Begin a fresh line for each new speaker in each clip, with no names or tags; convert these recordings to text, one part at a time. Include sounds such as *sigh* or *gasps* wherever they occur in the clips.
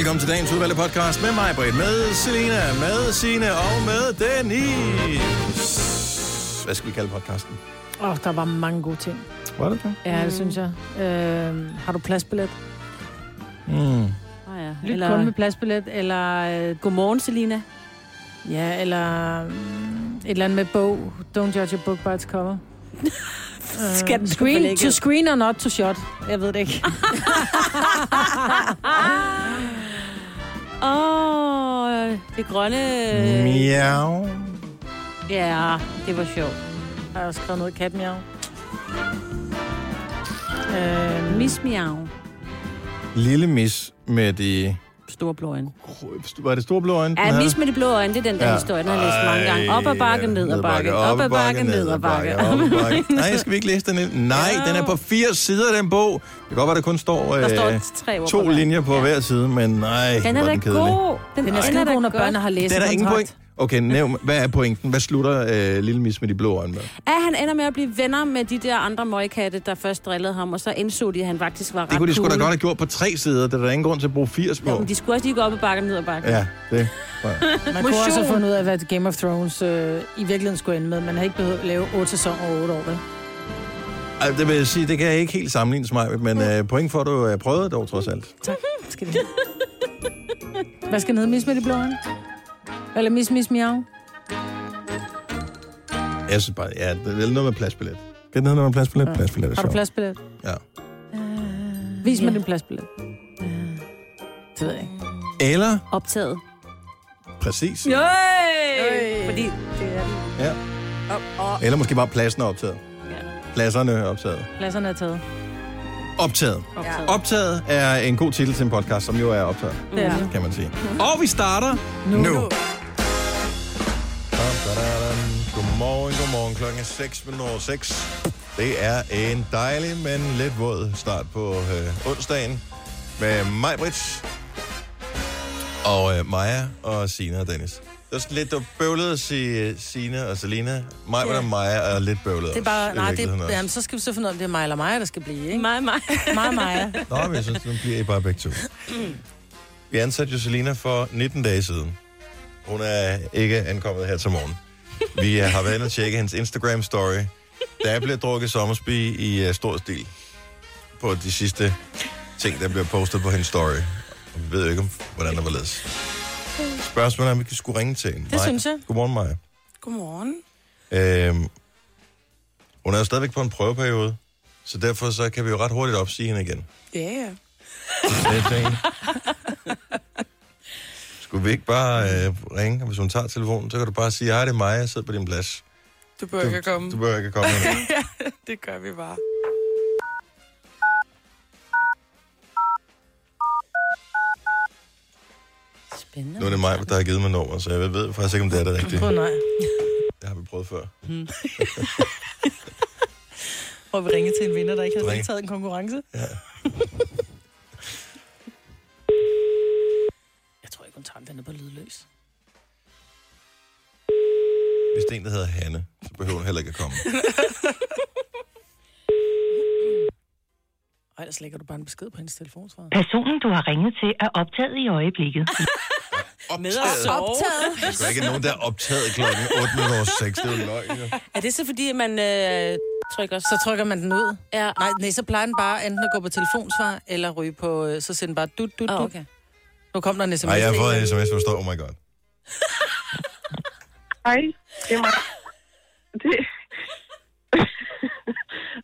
Velkommen til dagens udvalgte podcast med mig, Britt, med Selena, med Sine og med Dennis. Hvad skal vi kalde podcasten?
Åh, oh, der var mange gode ting.
Var det det?
Ja, det synes jeg. Øh, har du pladsbillet?
Mm.
Oh, ja.
Lyt eller... kun med pladsbillet, eller... Øh,
Godmorgen, Selina.
Ja, eller mm, et eller andet med bog. Don't judge a book by its cover. *laughs*
Skal den
screen, to screen or not to shot. Jeg ved det ikke. *laughs*
Åh, oh, det grønne...
Miau.
Ja, det var sjovt.
Jeg har også skrevet noget katmiau.
Øh, Miss Miau.
Lille mis med de...
Store blå øjne.
Var det store blå øjne? den
Ja? Miss med de blå øjne, det er den der
Ja.
historie, den har jeg læst mange gange. Op ad bakke, ned ad bakke. Op ad bakke, ned ad bakke.
Nej, skal vi ikke læse den ind? Nej, den er på fire sider, den bog. Det kan godt være, der kun står,
Der står
øh,
tre
to linjer på
Ja.
hver side, men nej,
Den er da
den
god.
Den er
Ej,
skide god, når børnene har læst
Det er ingen point. Okay, nævn, hvad er pointen? Hvad slutter øh, Lille Mis med de blå øjne med?
At han ender med at blive venner med de der andre møgkatte, der først drillede ham, og så indså de, at han faktisk var ret
Det kunne de sgu da godt have gjort på tre sider. Det er der ingen grund til at bruge 80 på.
Jo, men de skulle også lige gå op ad bakke, ned ad bakke.
Ja, det. Ja. *laughs*
Man kunne også have fundet ud af, hvad Game of Thrones øh, i virkeligheden skulle ende med. Man har ikke behøvet at lave otte sæsoner og otte år, vel?
Ej, det vil jeg sige, det kan jeg ikke helt sammenlignes med, men øh, point for, at du øh, prøvede dog trods alt.
Tak. Skal det. Hvad skal? Mis med de blå øjne? Eller mis, mis, miau?
Jeg synes bare, ja, det er noget med pladsbillet. Kan den hedde noget med pladsbillet?
Ja.
Pladsbillet er
Har du
sjovt.
pladsbillet?
Ja.
Vis mig
Ja.
din pladsbillet. Det ved jeg ikke.
Eller,
Optaget.
præcis!
Øj.
Fordi det er det.
Ja.
Op, og,
eller måske bare pladsen er optaget.
ja.
Pladserne er optaget.
Pladserne er taget.
Optaget.
Optaget.
Optaget er en god titel til en podcast, som jo er optaget,
Det er det.
kan man sige. Og vi starter nu. nu. Godmorgen, godmorgen. Klokken er 6 minutter over 6. Det er en dejlig, men lidt våd start på øh, onsdagen med mig, Brits, og øh, Maja og Sina og Dennis. Det er sådan lidt bøvlet at sige øh, Sina og Selina. Mig
Ja.
og Maja er lidt bøvlet
Det er bare,
også,
nej, det,
også.
jamen, så skal vi så finde ud af, om det er mig eller mig, der skal blive, ikke?
Mig, mig.
Mig Maja.
Nå, men jeg synes, nu bliver I bare begge to. Vi ansatte jo Selina for 19 dage siden. Hun er ikke ankommet her til morgen. Vi har været inde og tjekke hendes Instagram-story. Der bliver drukket sommersby i uh, stor stil på de sidste ting, der bliver postet på hendes story. Og vi ved jo ikke, om, hvordan der var ledes. Spørgsmålet er, om vi kan skulle ringe til hende.
Det synes jeg.
Godmorgen, Maja.
Godmorgen.
Øhm, hun er jo stadigvæk på en prøveperiode, så derfor så kan vi jo ret hurtigt opsige hende igen.
Ja, ja. *laughs*
Skulle vi ikke bare øh, ringe, og hvis hun tager telefonen, så kan du bare sige, hej, det er mig, jeg sidder på din plads.
Du bør ikke at komme.
Du behøver ikke at komme *laughs* ind.
det gør vi bare.
Spændende.
Nu er det mig, der har givet mig nummer, så jeg ved faktisk ikke, om det er det rigtige.
Prøv nej.
Det har vi prøvet før. *laughs*
Prøv at ringe til en vinder, der ikke har deltaget i en konkurrence.
Ja. *laughs*
Jeg tror ikke, hun tager den. Den er på lydløs.
Hvis det er en, der hedder Hanne, så behøver hun heller ikke at komme. *laughs*
Ej, ellers lægger du bare en besked på hendes telefonsvar.
Personen, du har ringet til, er optaget i øjeblikket. *laughs*
Optaget.
Optaget.
Der er ikke nogen, der er optaget klokken 8.06. Det er jo løgn, jo.
Er det så fordi, at man øh, trykker...
Så trykker man den ud.
Ja.
Nej, nej, så plejer den bare enten at gå på telefonsvar, eller ryge på, øh, så sender den bare dut, dut,
Oh,
dut.
okay.
Nu kom der en sms.
Nej, jeg har fået en sms, hvor der står, oh my god. *laughs*
Hej, det er mig. Det... *laughs*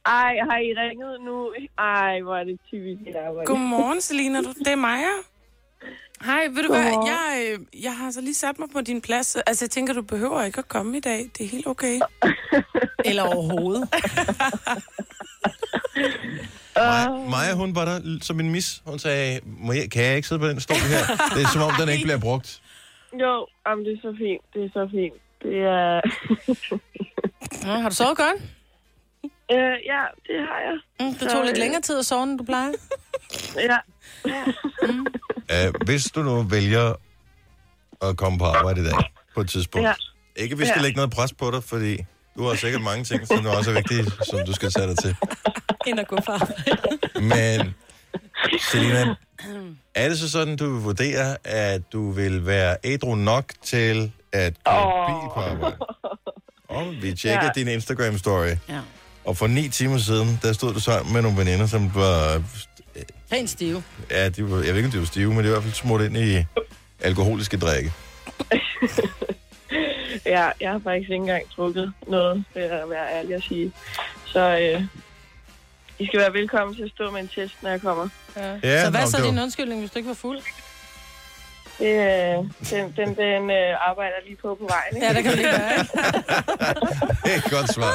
Ej, har I ringet nu? Ej, hvor er det typisk et arbejde.
Godmorgen, Selina. Du- Det er Maja. Hej, ved du hvad?
Godmorgen.
Jeg, øh, jeg har så lige sat mig på din plads. Altså, jeg tænker, du behøver ikke at komme i dag. Det er helt okay. *laughs*
Eller overhovedet.
Maja, Maja, hun var der som en mis. Hun sagde, Må jeg, kan jeg ikke sidde på den stol her? *laughs* Det er som om, den ikke bliver brugt.
Jo, jamen, det er så fint. Det er så fint. Det er... *laughs*
Ja, har du sovet godt?
øh, ja, det har jeg.
Mm, det tog lidt længere tid at sove, end du plejer.
Ja.
Uh, hvis du nu vælger at komme på arbejde i dag, på et tidspunkt.
Ja.
Ikke, vi skal
Ja.
lægge noget pres på dig, fordi du har sikkert mange ting, som er også er vigtige, som du skal tage dig til.
Ind og gå fra. *laughs*
Men Selina, er det så sådan, du vil vurdere, at du vil være ædru nok til at køre
Åh.
bil på arbejde? Og vi tjekker
Ja.
din Instagram-story,
Ja.
og for ni timer siden, der stod du sammen med nogle veninder, som var...
Pænt stive.
Ja, de var, jeg ved ikke, om de var stive, men de var i hvert fald smurt ind i alkoholiske drikke. *laughs*
Ja, jeg har faktisk ikke engang drukket noget, vil jeg være ærlig at sige. Så øh, I skal være velkommen til at stå med en test, når jeg kommer.
Ja.
Ja,
så hvad
nå,
er så
det var-
din undskyldning, hvis du ikke var fuld?
Det, øh, den den, den øh, arbejder lige på på vejen. Ikke?
Ja, det kan du lige gøre. ikke? *laughs*
Det er et godt svar.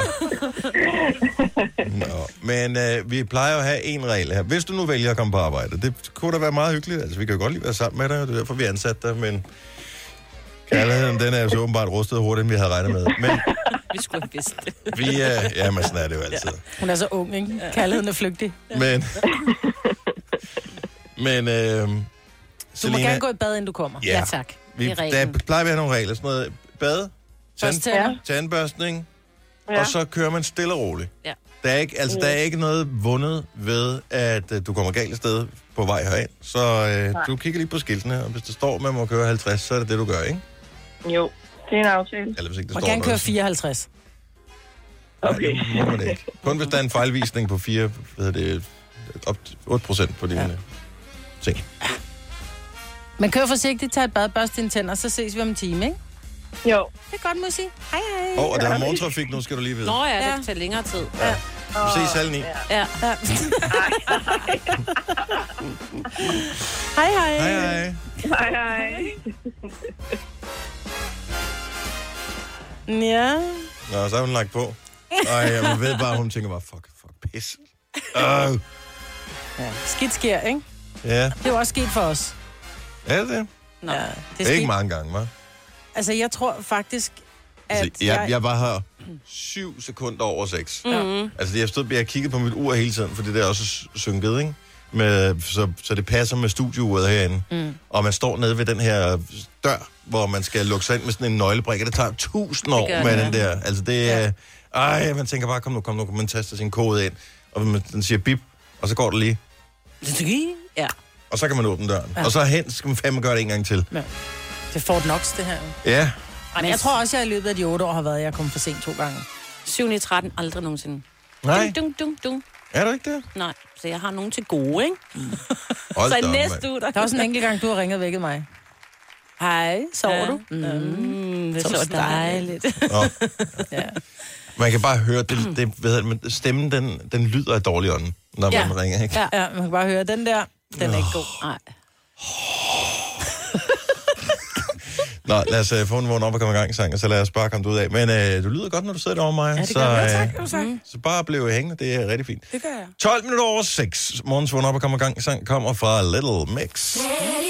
Nå, men øh, vi plejer jo at have en regel her. Hvis du nu vælger at komme på arbejde, det kunne da være meget hyggeligt. Altså, vi kan jo godt lige være sammen med dig, og det er derfor, vi har ansat dig, men kærligheden, den er jo så åbenbart rustet hurtigt, end vi havde regnet med. Men
Vi skulle have vidst det.
vi er... Ja, men sådan er det jo altid.
Hun er så ung, ikke? Kærligheden er flygtig.
Men... men, øh,
Du må gerne gå i bad, inden du kommer.
Ja.
Ja, tak.
vi,
Det er
der plejer vi at have nogle regler. Sådan noget bad, tand, tandbørstning,
Ja.
og så kører man stille og roligt.
Ja.
Der er ikke, altså, der er ikke noget vundet ved, at uh, du kommer galt sted på vej herind. Så uh, du kigger lige på skiltene, og hvis der står, at man må køre 50, så er det det, du gør, ikke?
Jo, det er en aftale.
Eller hvis ikke der
Må
står
gerne
noget,
køre
så-
54.
Nej, det må man ikke. Kun hvis der er en fejlvisning på 4, hvad hedder det, op til 8 procent på dine
Ja.
ja. ting.
Men kør forsigtigt, tag et bad, børst dine tænder, så ses vi om en time, ikke?
Jo.
Det er godt, må jeg sige. Hej, hej.
Åh, og der er morgentrafik nu, skal du lige vide.
Nå ja,
Ja.
det tager længere tid.
Vi ses halv ni.
Ja.
Ja. hej, hej.
Hej, hej.
Hej, hej.
Ja.
Nå, så er hun lagt på. Ej, man ved bare, hun tænker bare, fuck, fuck, pis. Uh,
ja. Skidt sker, ikke?
ja,
Det er jo også sket for os.
er det det?
Nå.
Ja, det
Det er ikke mange gange, hva'?
Altså, jeg tror faktisk, at
Altså, jeg, jeg var her syv sekunder over seks.
Mm-hmm.
Altså, jeg stod jeg kiggede på mit ur hele tiden, for det der er også synket, ikke? Med, så, så det passer med studieuret herinde. Mm. Og man står nede ved den her dør, hvor man skal lukke sig ind med sådan en nøglebrik, og det tager tusind år
gør
med
det,
den der. Altså, det er... Ej, man tænker bare, kom nu, kom nu, kom man taster sin kode ind, og man, den siger bip, og så går det lige,
Ja.
og så kan man åbne døren.
Ja.
Ja. Og så hen skal man fandme gøre det en gang til.
Det er Fort Knox, det her.
Ja,
Men jeg tror også, jeg i løbet af de otte år har været, at jeg kommet for sent to gange.
7 i 13, aldrig nogensinde.
nej,
Dung, dung, dung.
er du ikke det?
Nej, så jeg har nogen til gode, ikke?
Hold *laughs*
Så
op,
næste uge, der...
Der er også en enkelt gang, du har ringet og vækket mig. Hej, sover
Ja.
du?
Mm, det er
Så
så
dejligt.
dejligt.
Nå. *laughs*
Ja.
Man kan bare høre, det, det, hvad hedder det, men stemmen den, den lyder af dårlig ånd, når
Ja.
man ringer, ikke?
ja, ja, man kan bare høre, den der, den er ikke god.
Nej. *laughs*
Nå, lad os uh, få en vågen op og komme i gang, sang, og så lad os bare komme ud af. Men uh, du lyder godt, når du sidder derovre, Maja.
det
så,
gør jeg.
øh,
Tak, kan du sagt.
så bare blev hængende, det er rigtig fint.
Det gør jeg.
12 minutter over 6. Morgens vågen op og komme i gang, sang kommer fra Little Mix.
Are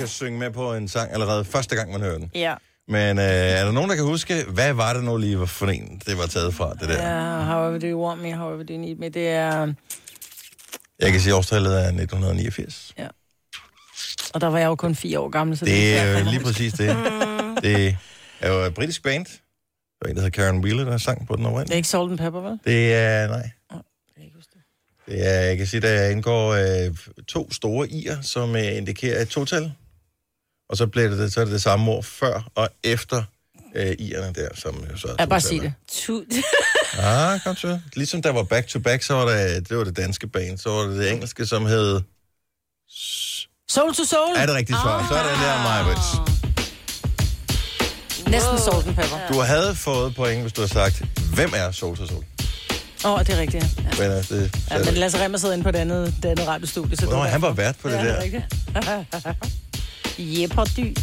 kan synge med på en sang allerede første gang, man hører den.
Ja.
Men øh, er der nogen, der kan huske, hvad var det nu lige for en, det var taget fra, det der?
Ja, however do you want me, however do you need me. Det er...
Jeg kan sige, at årstallet er 1989.
Og der var jeg jo kun fire år gammel, så
Det
er
er jo lige præcis det. *laughs* Det er jo et britisk band. Der var en, der hedder Karen Wheeler, der sang på den
Det er ikke Salt and Pepper, vel?
Det er, nej.
Det.
Det er, jeg kan sige, der indgår øh, to store i'er, som øh, indikerer et total. Og så, bliver det, så er det det samme ord før og efter øh, i'erne der, som jo så er
Jeg bare sige det.
Tu- *laughs*
Ah, kom så. Ligesom der var back to back, så var det, det var det danske band, så var det det engelske, som hed...
Soul to Soul.
Er det rigtigt svar? Så er det der, Majbrits.
Næsten Salt and Pepper.
Du havde fået point, hvis du havde sagt, hvem er Soul to Soul?
Åh, oh, det er rigtigt. Ja.
Men, øh, det,
Ja, men Lasse Remmer sidder inde på det andet, det andet radiostudie. Så
Nå, han var vært på det
ja,
der.
Det er rigtigt. *laughs* Jepperdy.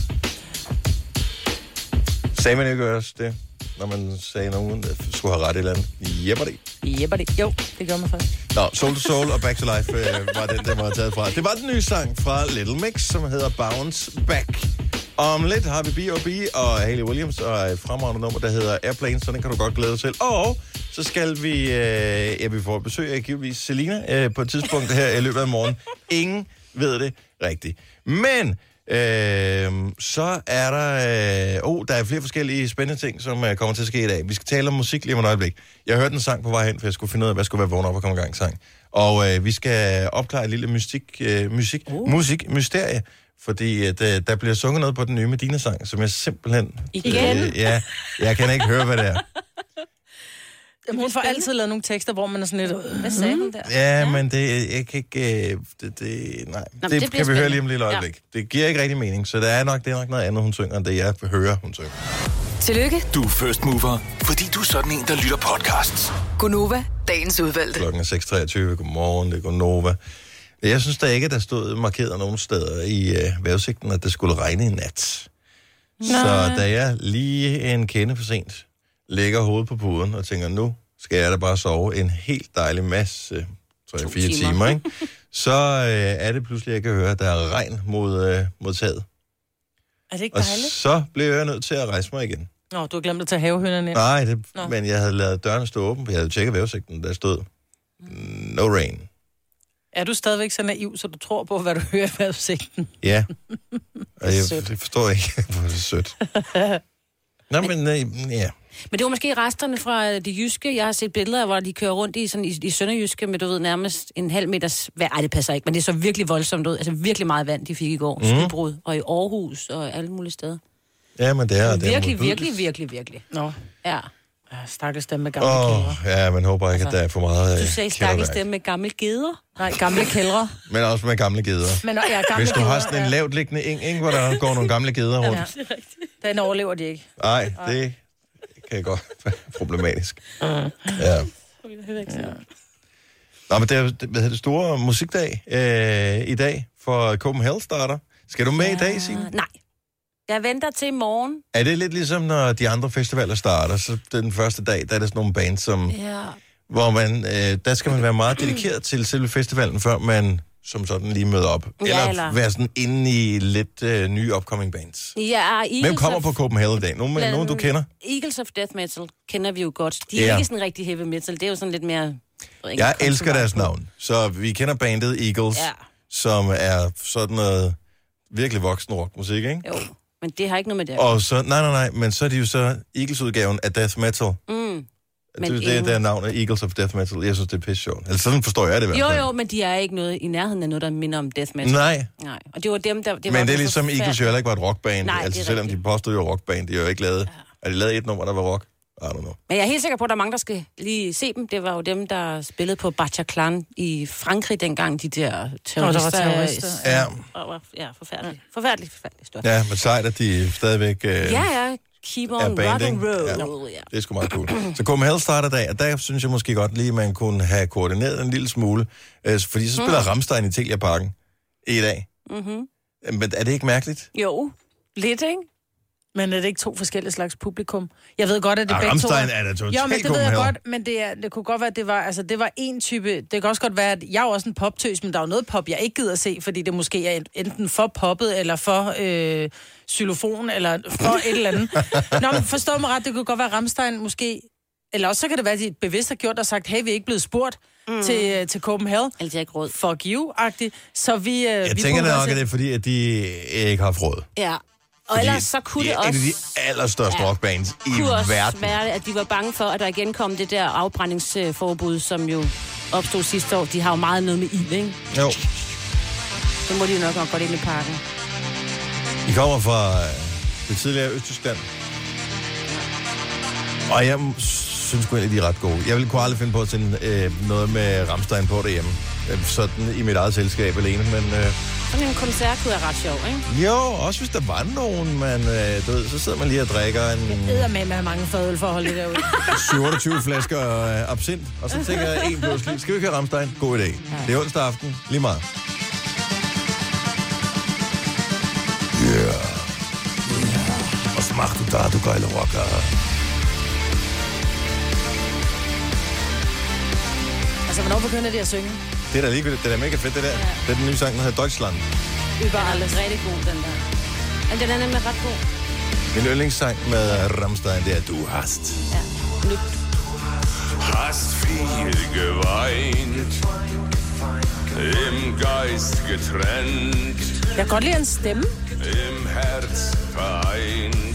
Sagde man ikke også det, når man sagde nogen, der skulle have ret i eller andet? Jepper det.
Jepperdy. Jo, det gør man faktisk.
Nå, Soul to Soul og Back to Life øh, var den, der var taget fra. Det var den nye sang fra Little Mix, som hedder Bounce Back. Om lidt har vi B.O.B. og Hayley Williams og et fremragende nummer, der hedder Airplane, så den kan du godt glæde dig til. Og så skal vi, øh, ja, vi får besøg af givetvis Selina øh, på et tidspunkt her i løbet af morgen. Ingen ved det rigtigt. Men øh, så er der, øh, oh, der er flere forskellige spændende ting, som øh, kommer til at ske i dag. Vi skal tale om musik lige om et øjeblik. Jeg hørte en sang på vej hen, for jeg skulle finde ud af, hvad skulle være vågen op og komme i gang sang. Og øh, vi skal opklare et lille mystik, øh, musik, uh. musik, mysterie, fordi at, øh, der bliver sunget noget på den nye Medina-sang, som jeg simpelthen...
Igen?
Øh, ja, jeg kan ikke høre, hvad det er. *laughs*
Jamen, hun får altid lavet nogle tekster, hvor man er sådan lidt...
Hvad sagde hun der?
Ja, ja. men det, jeg kan ikke... øh, Det, det, nej,
men
det,
det
kan vi høre lige om et lille øjeblik. Ja. Det giver ikke rigtig mening, så det er nok, det er nok noget andet, hun synger, end det jeg hører, hun synger.
Tillykke,
Du er first mover, fordi du er sådan en, der lytter podcasts.
Gunova, dagens udvalgte.
Klokken er 6.23. Godmorgen, det er Gonova. Jeg synes da ikke, at der stod markeret nogen steder i øh, vejrudsigten, at det skulle regne i nat. Så da jeg lige en kende for sent lægger hovedet på puden og tænker, nu skal jeg da bare sove en helt dejlig masse, 3-4
To
timer,
timer.
timer ikke? *laughs* så øh, er det pludselig, jeg kan høre, at der er regn mod, øh, mod taget.
Er det ikke
Og
dejligt?
så blev jeg nødt til at rejse mig igen.
Nå, du har glemt at tage havehønderne ind.
Nej, det,
Nå.
men jeg havde lavet dørene stå åben, for jeg havde tjekket vejrudsigten, der stod no rain.
Er du stadigvæk så naiv, så du tror på, hvad du hører i vejrudsigten?
Ja. *laughs* Og jeg, jeg forstår ikke, *laughs* hvor det er sødt. Nå, men øh, ja.
Men det var måske resterne fra øh, det jyske. Jeg har set billeder, hvor de kører rundt i, sådan, i, i Sønderjyske med, du ved, nærmest en halv meters vand. Ej, det passer ikke, men det er så virkelig voldsomt ud. Altså virkelig meget vand, de fik i går. Mm. Skybrud, og i Aarhus og alle mulige steder.
Ja, men det er... det er
virkelig, virkelig, virkelig, virkelig.
Nå,
Ja.
stakkels dem med gamle
oh, ja, man håber ikke, at der er for meget
Du
øh,
sagde stakkels stemme med gamle geder.
Nej, gamle kældre. *laughs*
Men også med gamle geder.
Men ja, gamle
Hvis du har
kældre,
sådan en
ja.
lavt liggende eng, ikke, hvor der går nogle gamle geder rundt.
Ja. Den overlever de ikke.
Nej, det kan godt være problematisk.
Mm.
Ja. Nå, men det er hvad hedder det store musikdag øh, i dag for Copenhagen starter. Skal du med i dag, Signe?
Nej. Jeg venter til i morgen.
Er det lidt ligesom, når de andre festivaler starter, så den første dag, der er det sådan nogle bands, som,
Ja.
hvor man, øh, der skal man være meget dedikeret til selve festivalen, før man som sådan lige møder op.
Ja,
eller,
eller-
være sådan inde i lidt øh, nye upcoming bands.
Ja, Eagles
Hvem kommer
of,
på Copenhagen i dag? Nogen,
Blandt-
nogen du kender?
Eagles of Death Metal kender vi jo godt. De er
Ja.
ikke sådan rigtig heavy metal. Det er jo sådan lidt mere... ikke,
Jeg elsker deres
på.
navn. Så vi kender bandet Eagles,
Ja.
som er sådan noget virkelig voksen rockmusik, ikke?
Jo, men det har ikke noget med det.
Og så, nej, nej, nej, men så er de jo så Eagles-udgaven af Death Metal.
Mm. Men
Det, det er
ingen-
der navn af Eagles of Death Metal. Jeg synes, det er pisse sjovt. Altså, sådan forstår jeg det i hvert
Jo,
fald.
jo, men de er ikke noget i nærheden af noget, der minder om death metal.
Nej,
Nej. Og det var dem, der... Det var
men det er ligesom Eagles jo heller ikke var et rockband.
Nej, det
altså
er
selvom
rigtigt.
de påstod jo rockband, de har jo ikke lavet... Ja. Er de lavet et nummer, der var rock? I don't know.
Men jeg er helt sikker på, at der er mange, der skal lige se dem. Det var jo dem, der spillede på Bataclan i Frankrig dengang, de der terrorister.
var terrorister,
Ja,
Og var- Ja, forfærdeligt. Forfærdeligt, forfærdeligt stort.
ja men sejt, at de stadigvæk... Øh,
Ja, ja. Keep on rock and roll. Ja.
Det er sgu meget cool. Så Copenhagen starter dag, og der synes jeg måske godt lige, man kunne have koordineret en lille smule. Øh, fordi så spiller mm. Ramstein i Telia Parken i dag.
Mm-hmm.
Men er det ikke mærkeligt?
Jo, lidt, ikke?
Men er det ikke to forskellige slags publikum? Jeg ved godt, at det
Ah,
begge
Rammstein
to
er da totalt
Jo, men det ved jeg godt, men det, er, det kunne godt være, at det var, altså, det var en type... Det kan også godt være, at jeg er også en poptøs, men der er jo noget pop, jeg ikke gider at se, fordi det måske er enten for poppet, eller for øh, xylofon, eller for et eller andet. *laughs* Nå, men forstå mig ret, det kunne godt være, at Rammstein måske... Eller også så kan det være, at de bevidst har gjort og sagt, hey, vi er ikke blevet spurgt mm. til, øh, til Copenhagen.
Altså, jeg har ikke råd.
Fuck you-agtigt. Så vi... Øh,
Jeg
vi
tænker nok,
også-
at det er fordi, at de ikke har haft råd.
Ja. Og ellers så kunne
de
det
er
også...
et af de allerstørste
Ja.
rockbands i
kunne også
verden.
være, at de var bange for, at der igen kom det der afbrændingsforbud, som jo opstod sidste år. De har jo meget noget med ild, ikke?
Jo.
Så må de jo nok nok godt ind i parken.
I kommer fra øh, det tidligere Østtyskland. Og jeg synes sgu egentlig, de er ret gode. Jeg ville kunne aldrig finde på at sende øh, noget med Ramstein på derhjemme. Øh, Sådan i mit eget selskab alene, men... Øh,
Sådan en koncert kunne være ret sjov, ikke?
jo, også hvis der var nogen, man, øh, du ved, så sidder man lige og drikker en
æder med, med mange fadøl for at holde det derude. *laughs*
27 flasker øh, absint, og så tænker jeg en pludselig, skal vi ikke have Ramstein? God idé. Det er onsdag aften, lige meget. Ja. Yeah. Was machst du da, du geile Rocker?
Altså, hvornår begynder de at synge?
Det er da ligegyldigt, det er da mega fedt, det der. Det er den nye sang, der hedder Deutschland.
Überall. Den er rigtig god, den der. Men den er nemlig ret god.
Min yndlingssang med Ramstein, det er Du hast.
Ja. Nu,
Hast viel geweint, im Geist getrennt,
Jeg kan godt lide hans stemme.
im Herz.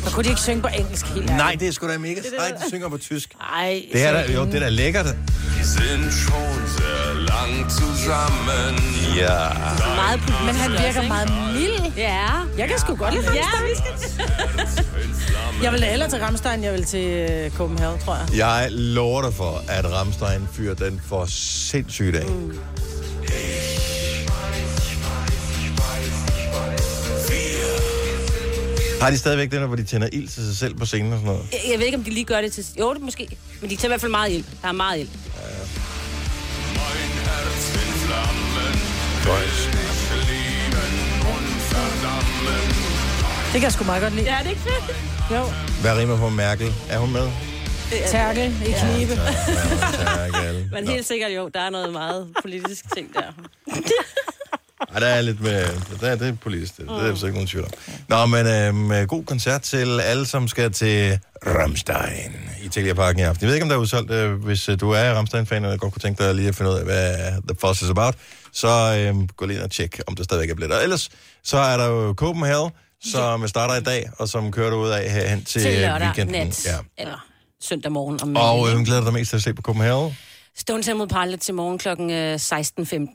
Så kunne de ikke synge på engelsk helt ærligt.
Nej, det er sgu da mega sejt, de synger på tysk.
Ej,
Det er da, jo, det er da lækkert.
Wir sind schon sehr lang zusammen.
Ja.
meget
Men han virker meget mild.
Ja.
Jeg kan sgu godt lide
Ja,
Rammstein.
vi skal...
Jeg vil hellere til Ramstein, jeg vil til øh, Copenhagen, tror jeg.
Jeg lover dig for, at Ramstein fyrer den for sindssygt af. Mm. Har de stadigvæk den, der, hvor de tænder ild til sig selv på scenen og sådan noget?
Jeg, jeg ved ikke, om de lige gør det til... Jo, det måske. Men de tager i hvert fald meget ild. Der er meget ild.
Det kan jeg sgu meget godt lide.
Ja, det er ikke fedt.
Jo.
Hvad rimer på Merkel? Er hun med?
Tærkel i knibe.
Merkel.
Men helt sikkert jo, der er noget meget politisk ting der. *laughs* *laughs*
Ej, der er lidt med... Der er, det politisk, det, det er så ikke nogen tvivl om. Nå, men øhm, god koncert til alle, som skal til Ramstein i Telia Parken i aften. Jeg ved ikke, om der er udsolgt. Øh, hvis øh, du er Ramstein-fan, og godt kunne tænke dig lige at finde ud af, hvad The Fuss is about, så øhm, gå lige ind og tjek, om der stadigvæk er billetter. Ellers, så er der jo Copenhagen, som starter i dag, og som kører ud af herhen til,
Til lørdag
weekenden.
nat.
Ja.
Eller søndag morgen. Om
Og øh, glæder du dig mest til at se på Copenhagen?
Stone Temple Pilot til morgen kl.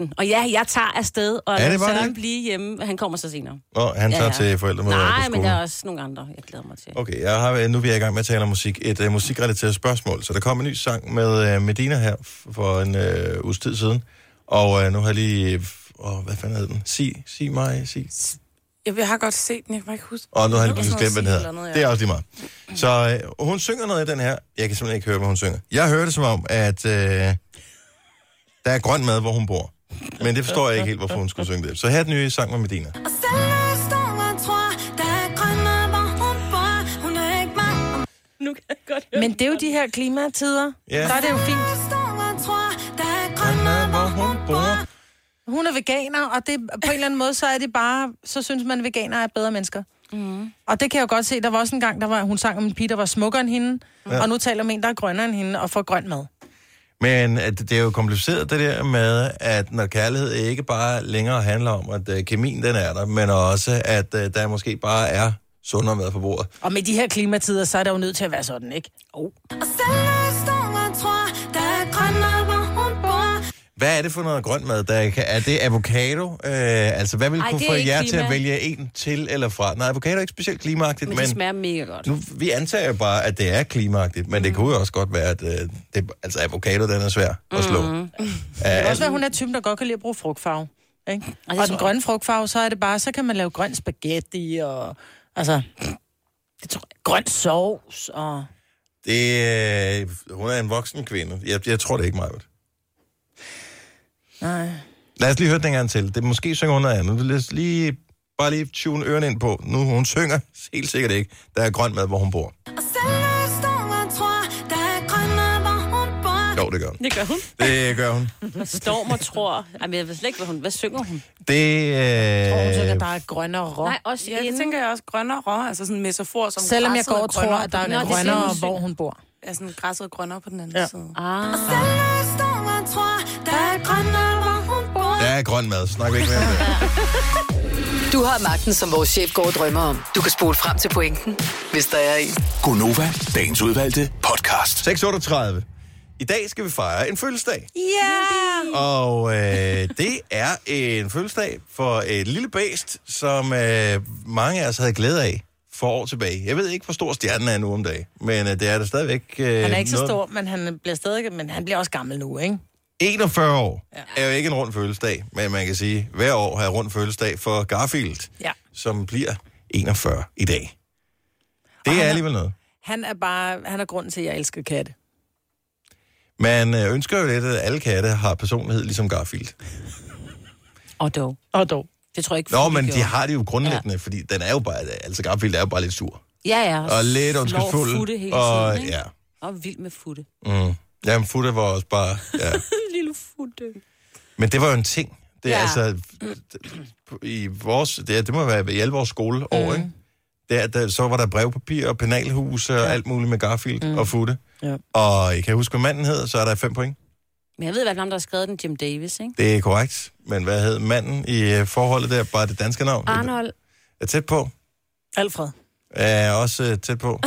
16.15. Og ja, jeg tager afsted, og
Er det bare
Søren blive hjemme. Han kommer så senere.
Nå, han tager
Ja,
ja, til forældremøder på
Nej,
skolen.
men der er også nogle andre, jeg glæder mig til.
Okay, jeg har, nu er vi i gang med at tale om musik. Et uh, musikrelateret spørgsmål. Så der kom en ny sang med uh, Medina her for en uh, uges tid siden. Og uh, nu har jeg lige... Åh, hvad fanden hed den? Sig, sig mig, sig.
Jeg, har godt set den, jeg kan ikke huske.
Og nu har jeg lige glemt, hvad den hedder.
noget,
Det er også lige meget. Så uh, hun synger noget af den her. Jeg kan simpelthen ikke høre, hvad hun synger. Jeg hører det som om, at uh, der er grøn mad, hvor hun bor. Men det forstår jeg ikke helt, hvorfor hun skulle synge det. Så her er den nye sang med Medina.
Nu kan jeg godt høre.
Men det er jo de her klimatider.
Ja.
Der er det jo fint.
Hun
er veganer, og det, på en eller anden måde, så er det bare, så synes man, at veganer er bedre mennesker. Mm. Og det kan jeg jo godt se. Der var også en gang, der var, hun sang om en pige, der var smukkere end hende, ja. og nu taler om en, der er grønnere end hende, og får grøn mad.
Men at det er jo kompliceret det der med, at når kærlighed ikke bare længere handler om, at uh, kemien den er der, men også, at uh, der måske bare er sundere mad på bordet.
Og med de her klimatider, så er det jo nødt til at være sådan, ikke? Oh.
Hvad er det for noget grønt mad? Der kan, er det avocado? Øh, altså, hvad vil
Ej,
kunne få
er
jer til at
klima.
vælge en til eller fra? Nej, avocado er ikke specielt klimaagtigt,
Men
men,
det smager mega godt.
nu, vi antager jo bare, at det er klimaagtigt, men mm. det kunne jo også godt være, at øh, det, altså, avocado den er svær at slå. Mm. *laughs*
Det kan også være, hun er typen, der godt kan lide at bruge frugtfarve. Ikke? Og
tror
den grønne frugtfarve, så er det bare, så kan man lave grøn spaghetti og... Altså, det tror jeg, grøn sovs og...
Det, øh, hun er en voksen kvinde. Jeg, jeg tror det ikke meget.
Nej.
Lad os lige høre den en gang til. Det måske synger hun noget andet. Lad os lige Bare lige tune ørerne ind på. Nu hun synger helt sikkert ikke. Der er grøn mad, hvor hun bor. Jo, det gør hun.
Det gør hun.
Det gør hun.
Storm og tror. Ej, men jeg ved slet ikke, hvad, hun, hvad synger hun?
Det,
Tror hun synger,
øh,
der er grønnere rå.
Nej, også
Ja, det
inden.
tænker jeg også grønnere rå, altså sådan en metafor som
Selvom jeg går og tror, at der er grønnere,
hun.
hvor hun bor.
Ja, sådan græsset er grønnere på den anden
Ja.
side.
Ah.
der er grøn mad. Snak ikke mere om det. *laughs*
Du har magten, som vores chef går og drømmer om. Du kan spole frem til pointen, hvis der er en.
Gonova, dagens udvalgte podcast.
6.38. I dag skal vi fejre en fødselsdag.
Ja!
Og øh, det er en fødselsdag for et lille bæst, som øh, mange af os havde glæde af for år tilbage. Jeg ved ikke, hvor stor stjernen er nu om dagen, men øh, det er der stadigvæk... Øh,
Han er ikke så
noget-
stor, men han bliver stadig, men han bliver også gammel nu, ikke?
41 år ja. er jo ikke en rund fødselsdag, men man kan sige, hver år har rund fødselsdag for Garfield,
Ja.
som bliver 41 i dag. Det er
er-
alligevel noget.
Han er bare, han er grunden til, at jeg elsker katte.
Man øh, ønsker jo lidt, at alle katte har personlighed, ligesom Garfield.
Og dog.
Og dog.
Det tror jeg ikke,
Nå, men de har det jo grundlæggende, ja. fordi den er jo bare, altså Garfield er jo bare lidt sur.
Ja, ja.
Og lidt ondskabsfuld.
Futte hele
og,
tiden, ikke?
ja.
Og vild med futte.
Mm. Jamen, Futte var også bare... Ja. *laughs*
Futte.
Men det var jo en ting. Det er
Ja.
altså... I vores... Det, er, det må være i alle vores skoleår, mm. ikke? Der, der, så var der brevpapir og penalhus og ja. alt muligt med Garfield mm. og Futte.
Ja.
Og jeg kan huske, hvad manden hed, så er der fem point.
Men jeg ved, hvad ham, der har skrevet den, Jim Davis, ikke?
Det er korrekt. Men hvad hed manden i øh, forholdet der? Bare det danske navn?
Arnold.
Er tæt på.
Alfred.
Er også øh, tæt på.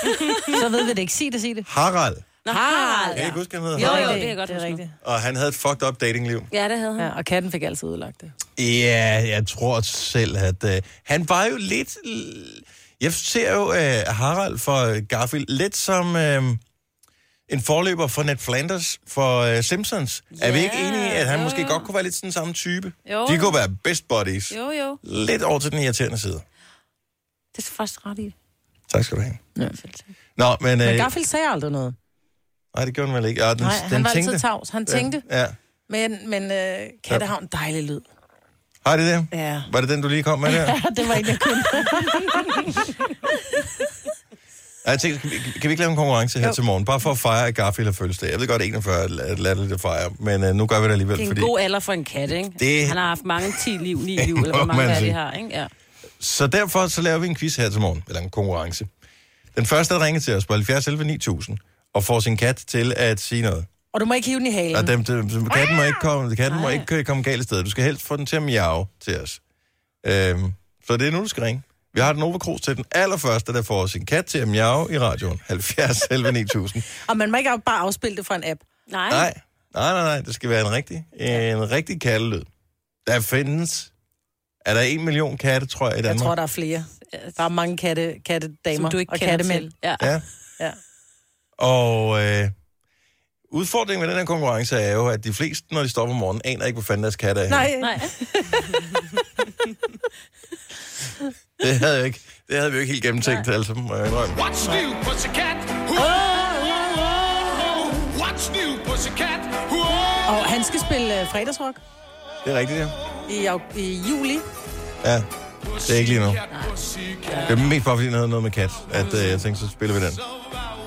*laughs*
Så ved vi det ikke. Sig det, sig det.
Harald.
Nå,
Jeg
Harald.
kan ikke huske, han hedder
Jo,
Harald.
jo, det kan jeg godt
det er rigtigt.
Og han havde et fucked up datingliv.
Ja, det havde han.
Ja, og katten fik altid udlagt det.
Ja, jeg tror selv, at øh, han var jo lidt... Jeg ser jo øh, Harald for Garfield lidt som øh, en forløber for Ned Flanders for øh, Simpsons. Ja, er vi ikke enige at han
jo,
måske
jo.
godt kunne være lidt sådan samme type?
Jo.
De kunne være best buddies.
Jo, jo.
Lidt over til den irriterende side.
Det er faktisk ret i.
Tak skal du have.
Ja.
Nå, men...
Men
Øh,
Garfield sagde aldrig noget.
Nej, det gjorde han vel ikke. Ja, den,
Nej,
den
han var
tænkte.
altid tavs. Han tænkte,
Ja. ja.
men, men øh, katte har en dejlig lyd.
Har det det?
Ja.
Var det den, du lige kom med *laughs* der?
det var ikke, jeg kunne. *laughs*
Ja, Jeg tænkte, kan vi, kan vi ikke lave en konkurrence her jo. til morgen? Bare for at fejre, at Garfield har fødselsdag. Jeg ved godt, at 41 er latterligt at fejre, men uh, nu gør vi det alligevel.
Det er en
fordi...
god alder for en kat, ikke?
Det-
Han har haft mange 10 liv, 9 *laughs* liv, eller hvor mange
man
er det har, ikke? Ja.
Så derfor så laver vi en quiz her til morgen, eller en konkurrence. Den første, der ringer til os på 70 11 9000, og får sin kat til at sige noget.
Og du må ikke hive den i halen.
Og dem, dem, dem, katten må ikke komme, katten må ikke komme galt sted. Du skal helst få den til at miave til os. Øhm, så det er nu, du skal ringe. Vi har den Nova Cruz til den allerførste, der får sin kat til at miave i radioen. 70 11 9000.
Og man må ikke bare afspille det fra en app.
Nej.
Nej, nej, nej, nej. Det skal være en rigtig, en rigtig kattelyd. Der findes... Er der en million katte, tror jeg, i
Jeg
Danmark?
tror, der er flere. Der er mange katte, kattedamer
Som du ikke
og kattemænd.
Ja.
Ja.
Ja.
Og øh, udfordringen med den her konkurrence er jo, at de fleste, når de står om morgenen, aner ikke, hvor fanden deres kat er.
Nej,
Nej. *laughs*
Det havde, jeg ikke, det havde vi jo ikke helt gennemtænkt, altså, må jeg indrømme.
What's new, pussycat? Whoa, What's new, pussycat? Whoa.
og han skal spille uh, fredagsrock
Det er rigtigt, ja.
i, au- i juli.
Ja, det er ikke lige nu. Det er mest bare, fordi den havde noget med kat, at øh, jeg tænkte, så spiller vi den.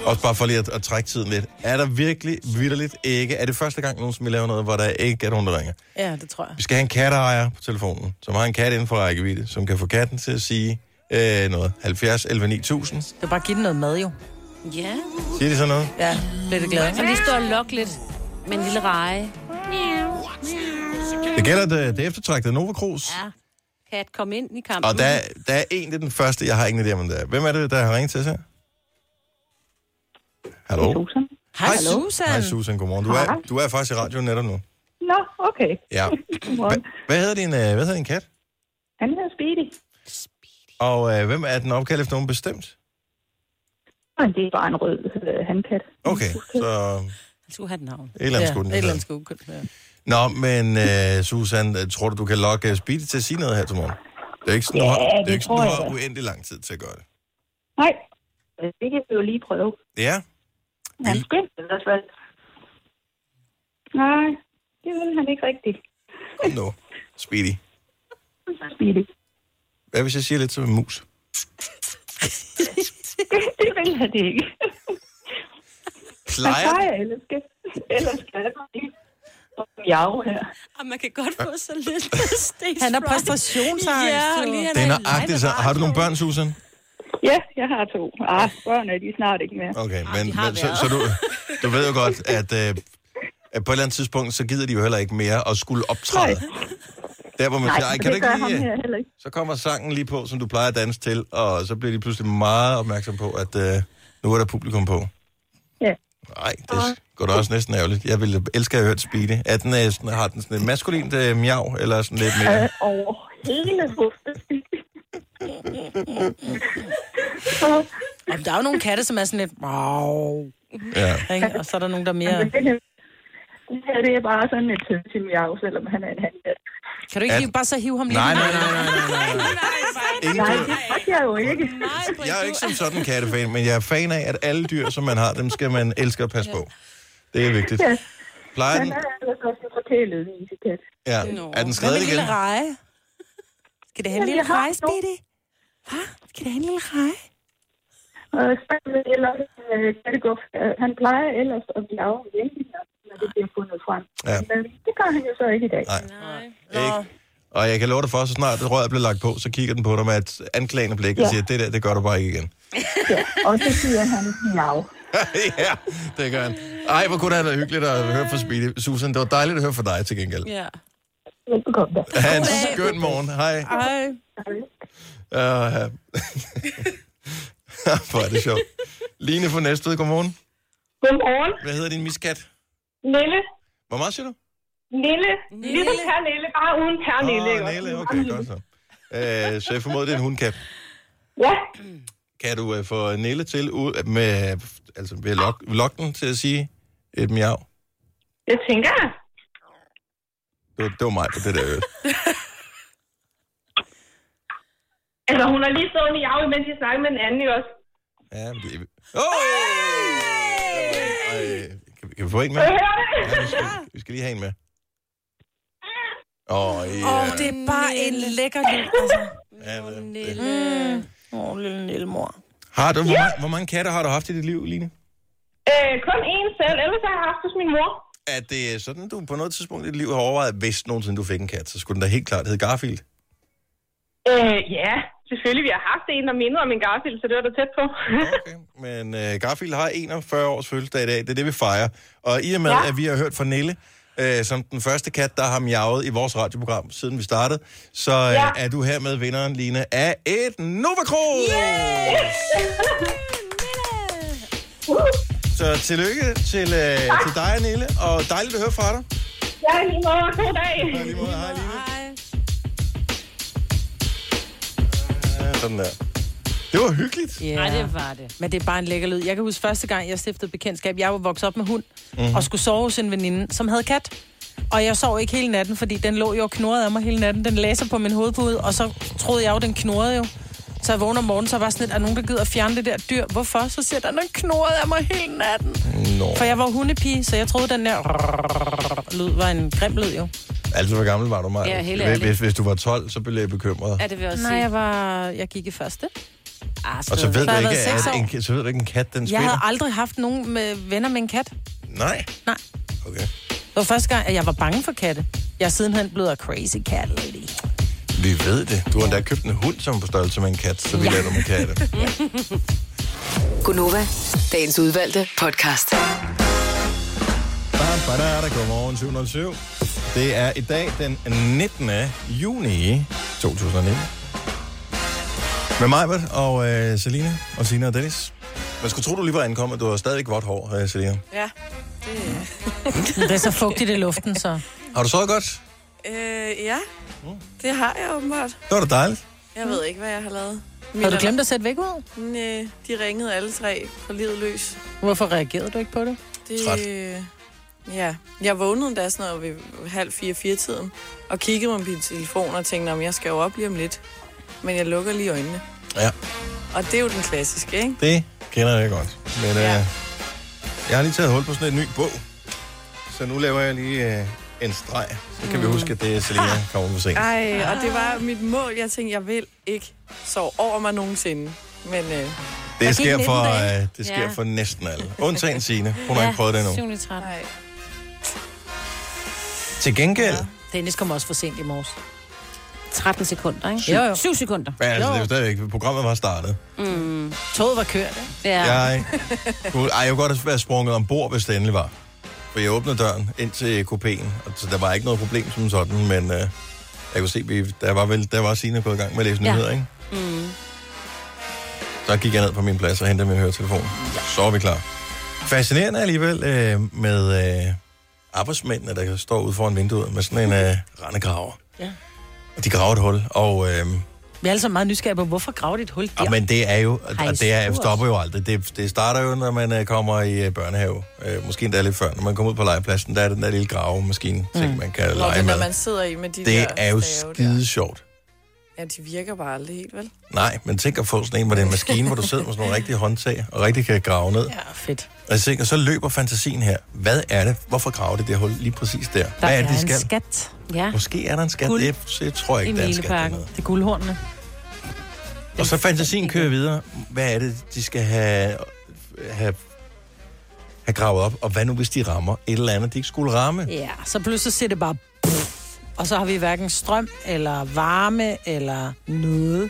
Også bare for lige at, at trække tiden lidt. Er der virkelig, vidderligt ikke, er det første gang nogensinde, vi laver noget, hvor der ikke er nogen, der ringer?
Ja, det tror jeg.
Vi skal have en katteejer på telefonen, som har en kat inden for rækkevidde, som kan få katten til at sige øh, noget. 70 11 9000.
Det er bare at give den noget mad, jo.
Ja.
Siger de sådan noget?
Ja, bliver det glad.
Så lige stå og lokke lidt med en lille reje.
Det gælder det, det eftertragtede Nova Cruz.
Ja. Kat, kom ind i kampen.
Og der, er- der er en, det er den første, jeg har ingen idé om, det er. Hvem er det, der har ringet til os her? Hallo?
Susan.
Hej,
Su-
Susan.
Hej Susan, godmorgen. Du er, du er faktisk i radioen netop nu.
Nå, okay.
Ja. *laughs*
Godmorgen.
Hva- Hvad hedder din, øh, hvad hedder din kat?
Han hedder Speedy.
Og øh, hvem er den opkaldt efter nogen bestemt?
Og det er bare en rød øh, handkat.
Okay, så
Han skulle have et navn.
et eller andet
Ja,
skulle den
et eller andet skulle. Ja.
Nå, men øh, Susan, øh, tror du, du kan lokke Speedy til at sige noget her til morgen? Det er ikke sådan, du
Ja,
har, det er
det
ikke sådan, du har uendelig lang tid til at gøre det.
Nej, øh, det kan vi jo lige prøve.
Ja,
Han
Vil-
skyndte i hvert fald. Nej, det vil han ikke rigtigt.
kom nu. Speedy.
Speedy.
Hvad hvis jeg siger lidt som en mus? *laughs*
det vil jeg det ikke.
Plejer
Han plejer ellers skal, ellers skal det ikke. Miau her.
Og man kan godt få så lidt *laughs* stage
Han er præstationsangst,
Ja, lige han
Det er nøjagtigt så. Har du nogle børn, Susan?
Ja, jeg har to. Ah, børn er de snart ikke mere.
Okay,
Ah,
men, men så, så du, du ved jo godt, at, øh, at på et eller andet tidspunkt, så gider de jo heller ikke mere at skulle optræde. Der, hvor man
Nej,
siger, "Ej,
men
kan du
det
ikke lige...
ham her heller ikke.
Så kommer sangen lige på, som du plejer at danse til, og så bliver de pludselig meget opmærksom på, at øh, nu er der publikum på.
Ja.
Nej, det går da også næsten ærgerligt. Jeg ville elske at have hørt Speedy. Er den, øh, sådan, har den sådan et maskulint øh, miau, eller sådan lidt mere?
Øh, over hele hovedet.
Og der er jo nogle katte, som er sådan lidt... Wow,
Ja.
ikke? Og så er der nogen, der er mere...
Det her, det er bare sådan et til miau, selvom han er en handkat.
Kan du ikke
At-
hive, bare så hive ham lidt?
Nej,
i
nej, nej, nej, nej, nej, nej.
Nej,
dyr.
det kan jeg jo ikke.
Jeg er ikke som sådan en kattefan, men jeg er fan af, at alle dyr, som man har, dem skal man elske at passe på. Det er vigtigt.
Ja.
Plejer
Han
den?
er ellers også en forkælet visekat.
Ja. Er den
Hvad med
skrevet
en
igen?
lille reje? Skal det have en lille reje. Speedy? Hvad? Skal det have en lille reje?
Og så vil ellers, øh, han plejer ellers at blive af når det bliver fundet frem.
Ja.
Men det gør han jo så ikke i dag.
Nej. Ikke? Og jeg kan love dig for, så snart røret bliver lagt på, så kigger den på dig med et anklagende blik og
Ja.
siger, det der, det gør du bare ikke igen.
Ja. Og så siger han miau. *laughs*
ja, det gør han. Ej, hvor kunne det have været hyggeligt at høre fra Speedy. Susan, det var dejligt at høre fra dig til gengæld.
Ja.
Velbekomme da.
Ha' en skøn morgen. Hej.
Ej.
Uh, *laughs* hvor er det sjovt. Line fra Næstved, godmorgen.
Godmorgen.
Hvad hedder din miskat?
Nille.
Hvor meget siger du?
Nille. Ligesom Pernille, bare uden Pernille.
Åh, oh, Nelle, okay, godt så. Uh, så jeg formoder, det er en hundkat.
Ja.
Kan du uh, få Nelle til ud med, altså ved at lok, den til at sige et miau?
Det tænker jeg.
Det var, det var mig på det der øre. *laughs*
Altså, hun har lige stået i af, mens jeg snakkede med en anden, ikke også?
Ja, men det er... Oh! Ej, kan, vi- få en med? Ja, vi skal, vi skal lige have en med. Åh, oh, ja.
Åh, det er bare en lækker lyd, altså.
ja det, det.
Mm. Åh, lille lille mor.
Har du, hvor, mange, hvor mange katte har du haft i dit liv, Line?
Øh, kun én selv, ellers har jeg haft hos min mor.
Er det sådan, du på noget tidspunkt i dit liv har overvejet, hvis nogensinde du fik en kat, så skulle den da helt klart hedde Garfield?
Øh, ja, selvfølgelig. Vi har haft en, der mindre om en Garfield, så det var da tæt på. *laughs*
Okay. Men uh, Garfield har 41 års fødselsdag i dag, det er det, vi fejrer. Og i og med,
Ja.
at vi har hørt fra Nelle, uh, som den første kat, der har miavet i vores radioprogram, siden vi startede, så uh,
Ja.
er du her med vinderen, Line, af et Nova Cruz! *laughs* Så tillykke til, uh, til dig, Nelle, og dejligt at høre fra dig.
ja, lige måde. God dag.
I lige måde, hej, Line. Ja, sådan der. Det var hyggeligt.
Ja.
Nej, det var det.
Men det er bare en lækker lyd. Jeg kan huske første gang, jeg stiftede bekendtskab. Jeg var vokset op med hund, mm-hmm. og skulle sove hos en veninde, som havde kat. Og jeg sov ikke hele natten, fordi den lå jo og knurrede af mig hele natten. Den læser på min hovedpude, og så troede jeg jo, den knurrede jo. Så jeg vågner om morgenen, så var sådan lidt, er der nogen, der gider at fjerne det der dyr? Hvorfor? Så siger den, den knurrede af mig hele natten.
Nå.
For jeg var hundepige, så jeg troede, den der lyd var en grim lyd jo.
Altså, hvor gammel var du, Maja?
Ja, helt
hvis, hvis, hvis du var 12, så blev jeg bekymret.
Ja, det vil jeg også
Nej,
sige.
jeg var... Jeg gik i første.
Ah,
Og så ved,
Så
du
jeg
ikke, at en, så ved du ikke, en kat, den
Jeg
spiller?
havde aldrig haft nogen med venner med en kat.
Nej?
Nej.
Okay.
Det var første gang, at jeg var bange for katte. Jeg er sidenhen blevet a crazy cat lady.
Vi ved det. Du har endda købt en hund, som er på størrelse med en kat, så vi
Ja.
lader med katte. *laughs*
Gunova, dagens udvalgte podcast.
Badada, Godmorgen, 707. Det er i dag den 19. juni 2019. Med mig, og øh, Selina, og Sina og Dennis. Man skulle tro, du lige var ankommet. Du har stadig vådt hår, øh, Selina.
Ja,
Det er *laughs* så fugtigt i luften, så...
Har du sovet godt?
Øh, ja. det har jeg åbenbart.
Det var da dejligt.
Jeg ved ikke, hvad jeg har lavet.
Har du glemt at sætte væk ud?
Næh, de ringede alle tre på livet løs.
Hvorfor reagerede du ikke på det?
Det,
Træt.
Ja, jeg vågnede da sådan noget ved halv fire, fire tiden, og kiggede på min telefon og tænkte, om jeg skal jo op lige om lidt. Men jeg lukker lige øjnene.
Ja,
Og det er jo den klassiske, ikke?
det kender jeg godt. Men øh,
Ja.
jeg har lige taget hul på sådan en ny bog. Så nu laver jeg lige øh, en streg, så kan vi huske, at det er Selina kommer for sent.
Ej, og det var mit mål. Jeg tænkte, jeg vil ikke sove over mig nogensinde. Men øh,
Det sker,
19
for, øh, det sker
Ja.
for næsten alle. Undtagen Signe. Hun har ikke prøvet det endnu.
7. 13.
nej.
Til gengæld,
Dennis kom også for sent i morges.
13 sekunder, ikke?
Jo, jo.
7 sekunder.
ja, altså,
Jo.
det er jo stadigvæk, programmet var startet.
Mm.
Toget var kørt, ikke?
Ja.
Jeg, kunne, ej, jeg kunne godt have været sprunget ombord, hvis det endelig var. For jeg åbnede døren ind til kopéen, og så der var ikke noget problem som sådan, men øh, jeg kunne se, vi, der var vel, der var Signe gået i gang med at læse
Ja.
nyheder, ikke?
Mm.
Så gik jeg ned på min plads og hentede min høretelefon. Så er vi klar. Fascinerende alligevel øh, med øh, arbejdsmændene, der står ude foran vinduet med sådan en øh, rendegraver.
Ja.
Og de graver et hul, og... Øh,
Vi er alle sammen meget nysgerrige på, hvorfor graver de et hul der?
Ja, men det er jo, og det er, stopper jo aldrig. Det, det starter jo, når man øh, kommer i øh, børnehave. Øh, måske endda lidt før. Når man kommer ud på legepladsen, der er den der lille gravemaskine, mm. ting, man kan
Nå,
lege
men når
med.
man sidder i med de
Det
der
er jo skide sjovt.
Ja, de virker bare aldrig helt, vel?
Nej, men tænk at få sådan en, hvor det er en maskine, hvor du sidder med sådan nogle rigtige håndtag, og rigtig kan grave ned.
Ja, fedt.
Og jeg tænker, så løber fantasien her. Hvad er det? Hvorfor graver det det hul lige præcis der?
Der
Hvad er det, de
en
skal?
skat
Ja.
Måske er der en skat.
Guld
Det, tror jeg
i
ikke, der er en skat dernede.
Det er guldhornene.
Og så fantasien kører videre. Hvad er det, de skal have, have, have gravet op? Og hvad nu, hvis de rammer et eller andet, de ikke skulle ramme?
Ja, så pludselig siger det bare... Og så har vi hverken strøm, eller varme, eller noget.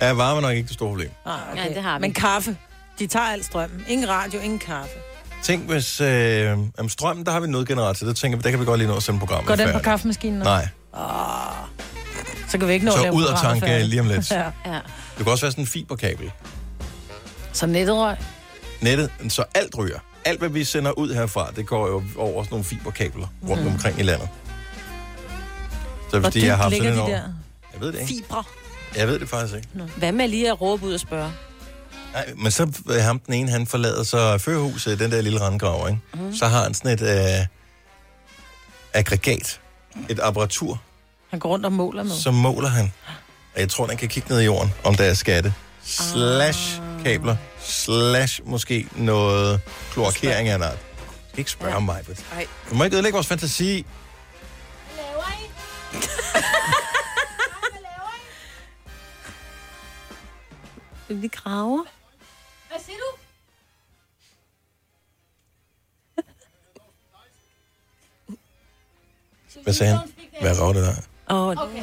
Er varme nok ikke det store problem?
Ah,
Ja, det har vi.
Men kaffe. De tager alt strømmen. Ingen radio, ingen kaffe.
Tænk hvis... Øh, om strømmen, der har vi noget generator. Det tænker vi, der kan vi godt lige nå at sende programmet
Går den på
færdigt.
kaffemaskinen? nu?
Nej.
Så kan vi ikke nå at
Så
lave
ud og tanke
færdigt.
lige om lidt. *laughs*
Ja.
ja.
Det kan også være sådan en fiberkabel.
Så nettet røg.
Nettet, så alt ryger. Alt, hvad vi sender ud herfra, det går jo over sådan nogle fiberkabler rundt
Mhm.
omkring i landet. Så hvis de har haft sådan
de der
år... Jeg ved det ikke.
fibre?
Jeg ved det faktisk ikke.
Hvad med lige at råbe ud og spørge?
Nej, men så øh, ham den ene, han forlader så førhuset, den der lille randgrav, ikke? Mm. Så har han sådan et øh, aggregat, et apparatur,
Han går rundt og måler med.
så måler han. Og jeg tror, den kan kigge ned i jorden, om der er skatte. Slash kabler, slash måske noget kloakering af en art. Ikke spørge ja. mig. Du må ikke ødelægge vores fantasi.
Vi graver.
Hvad siger du? *laughs*
Hvad sagde han? Hvad rav det der?
Og
Okay.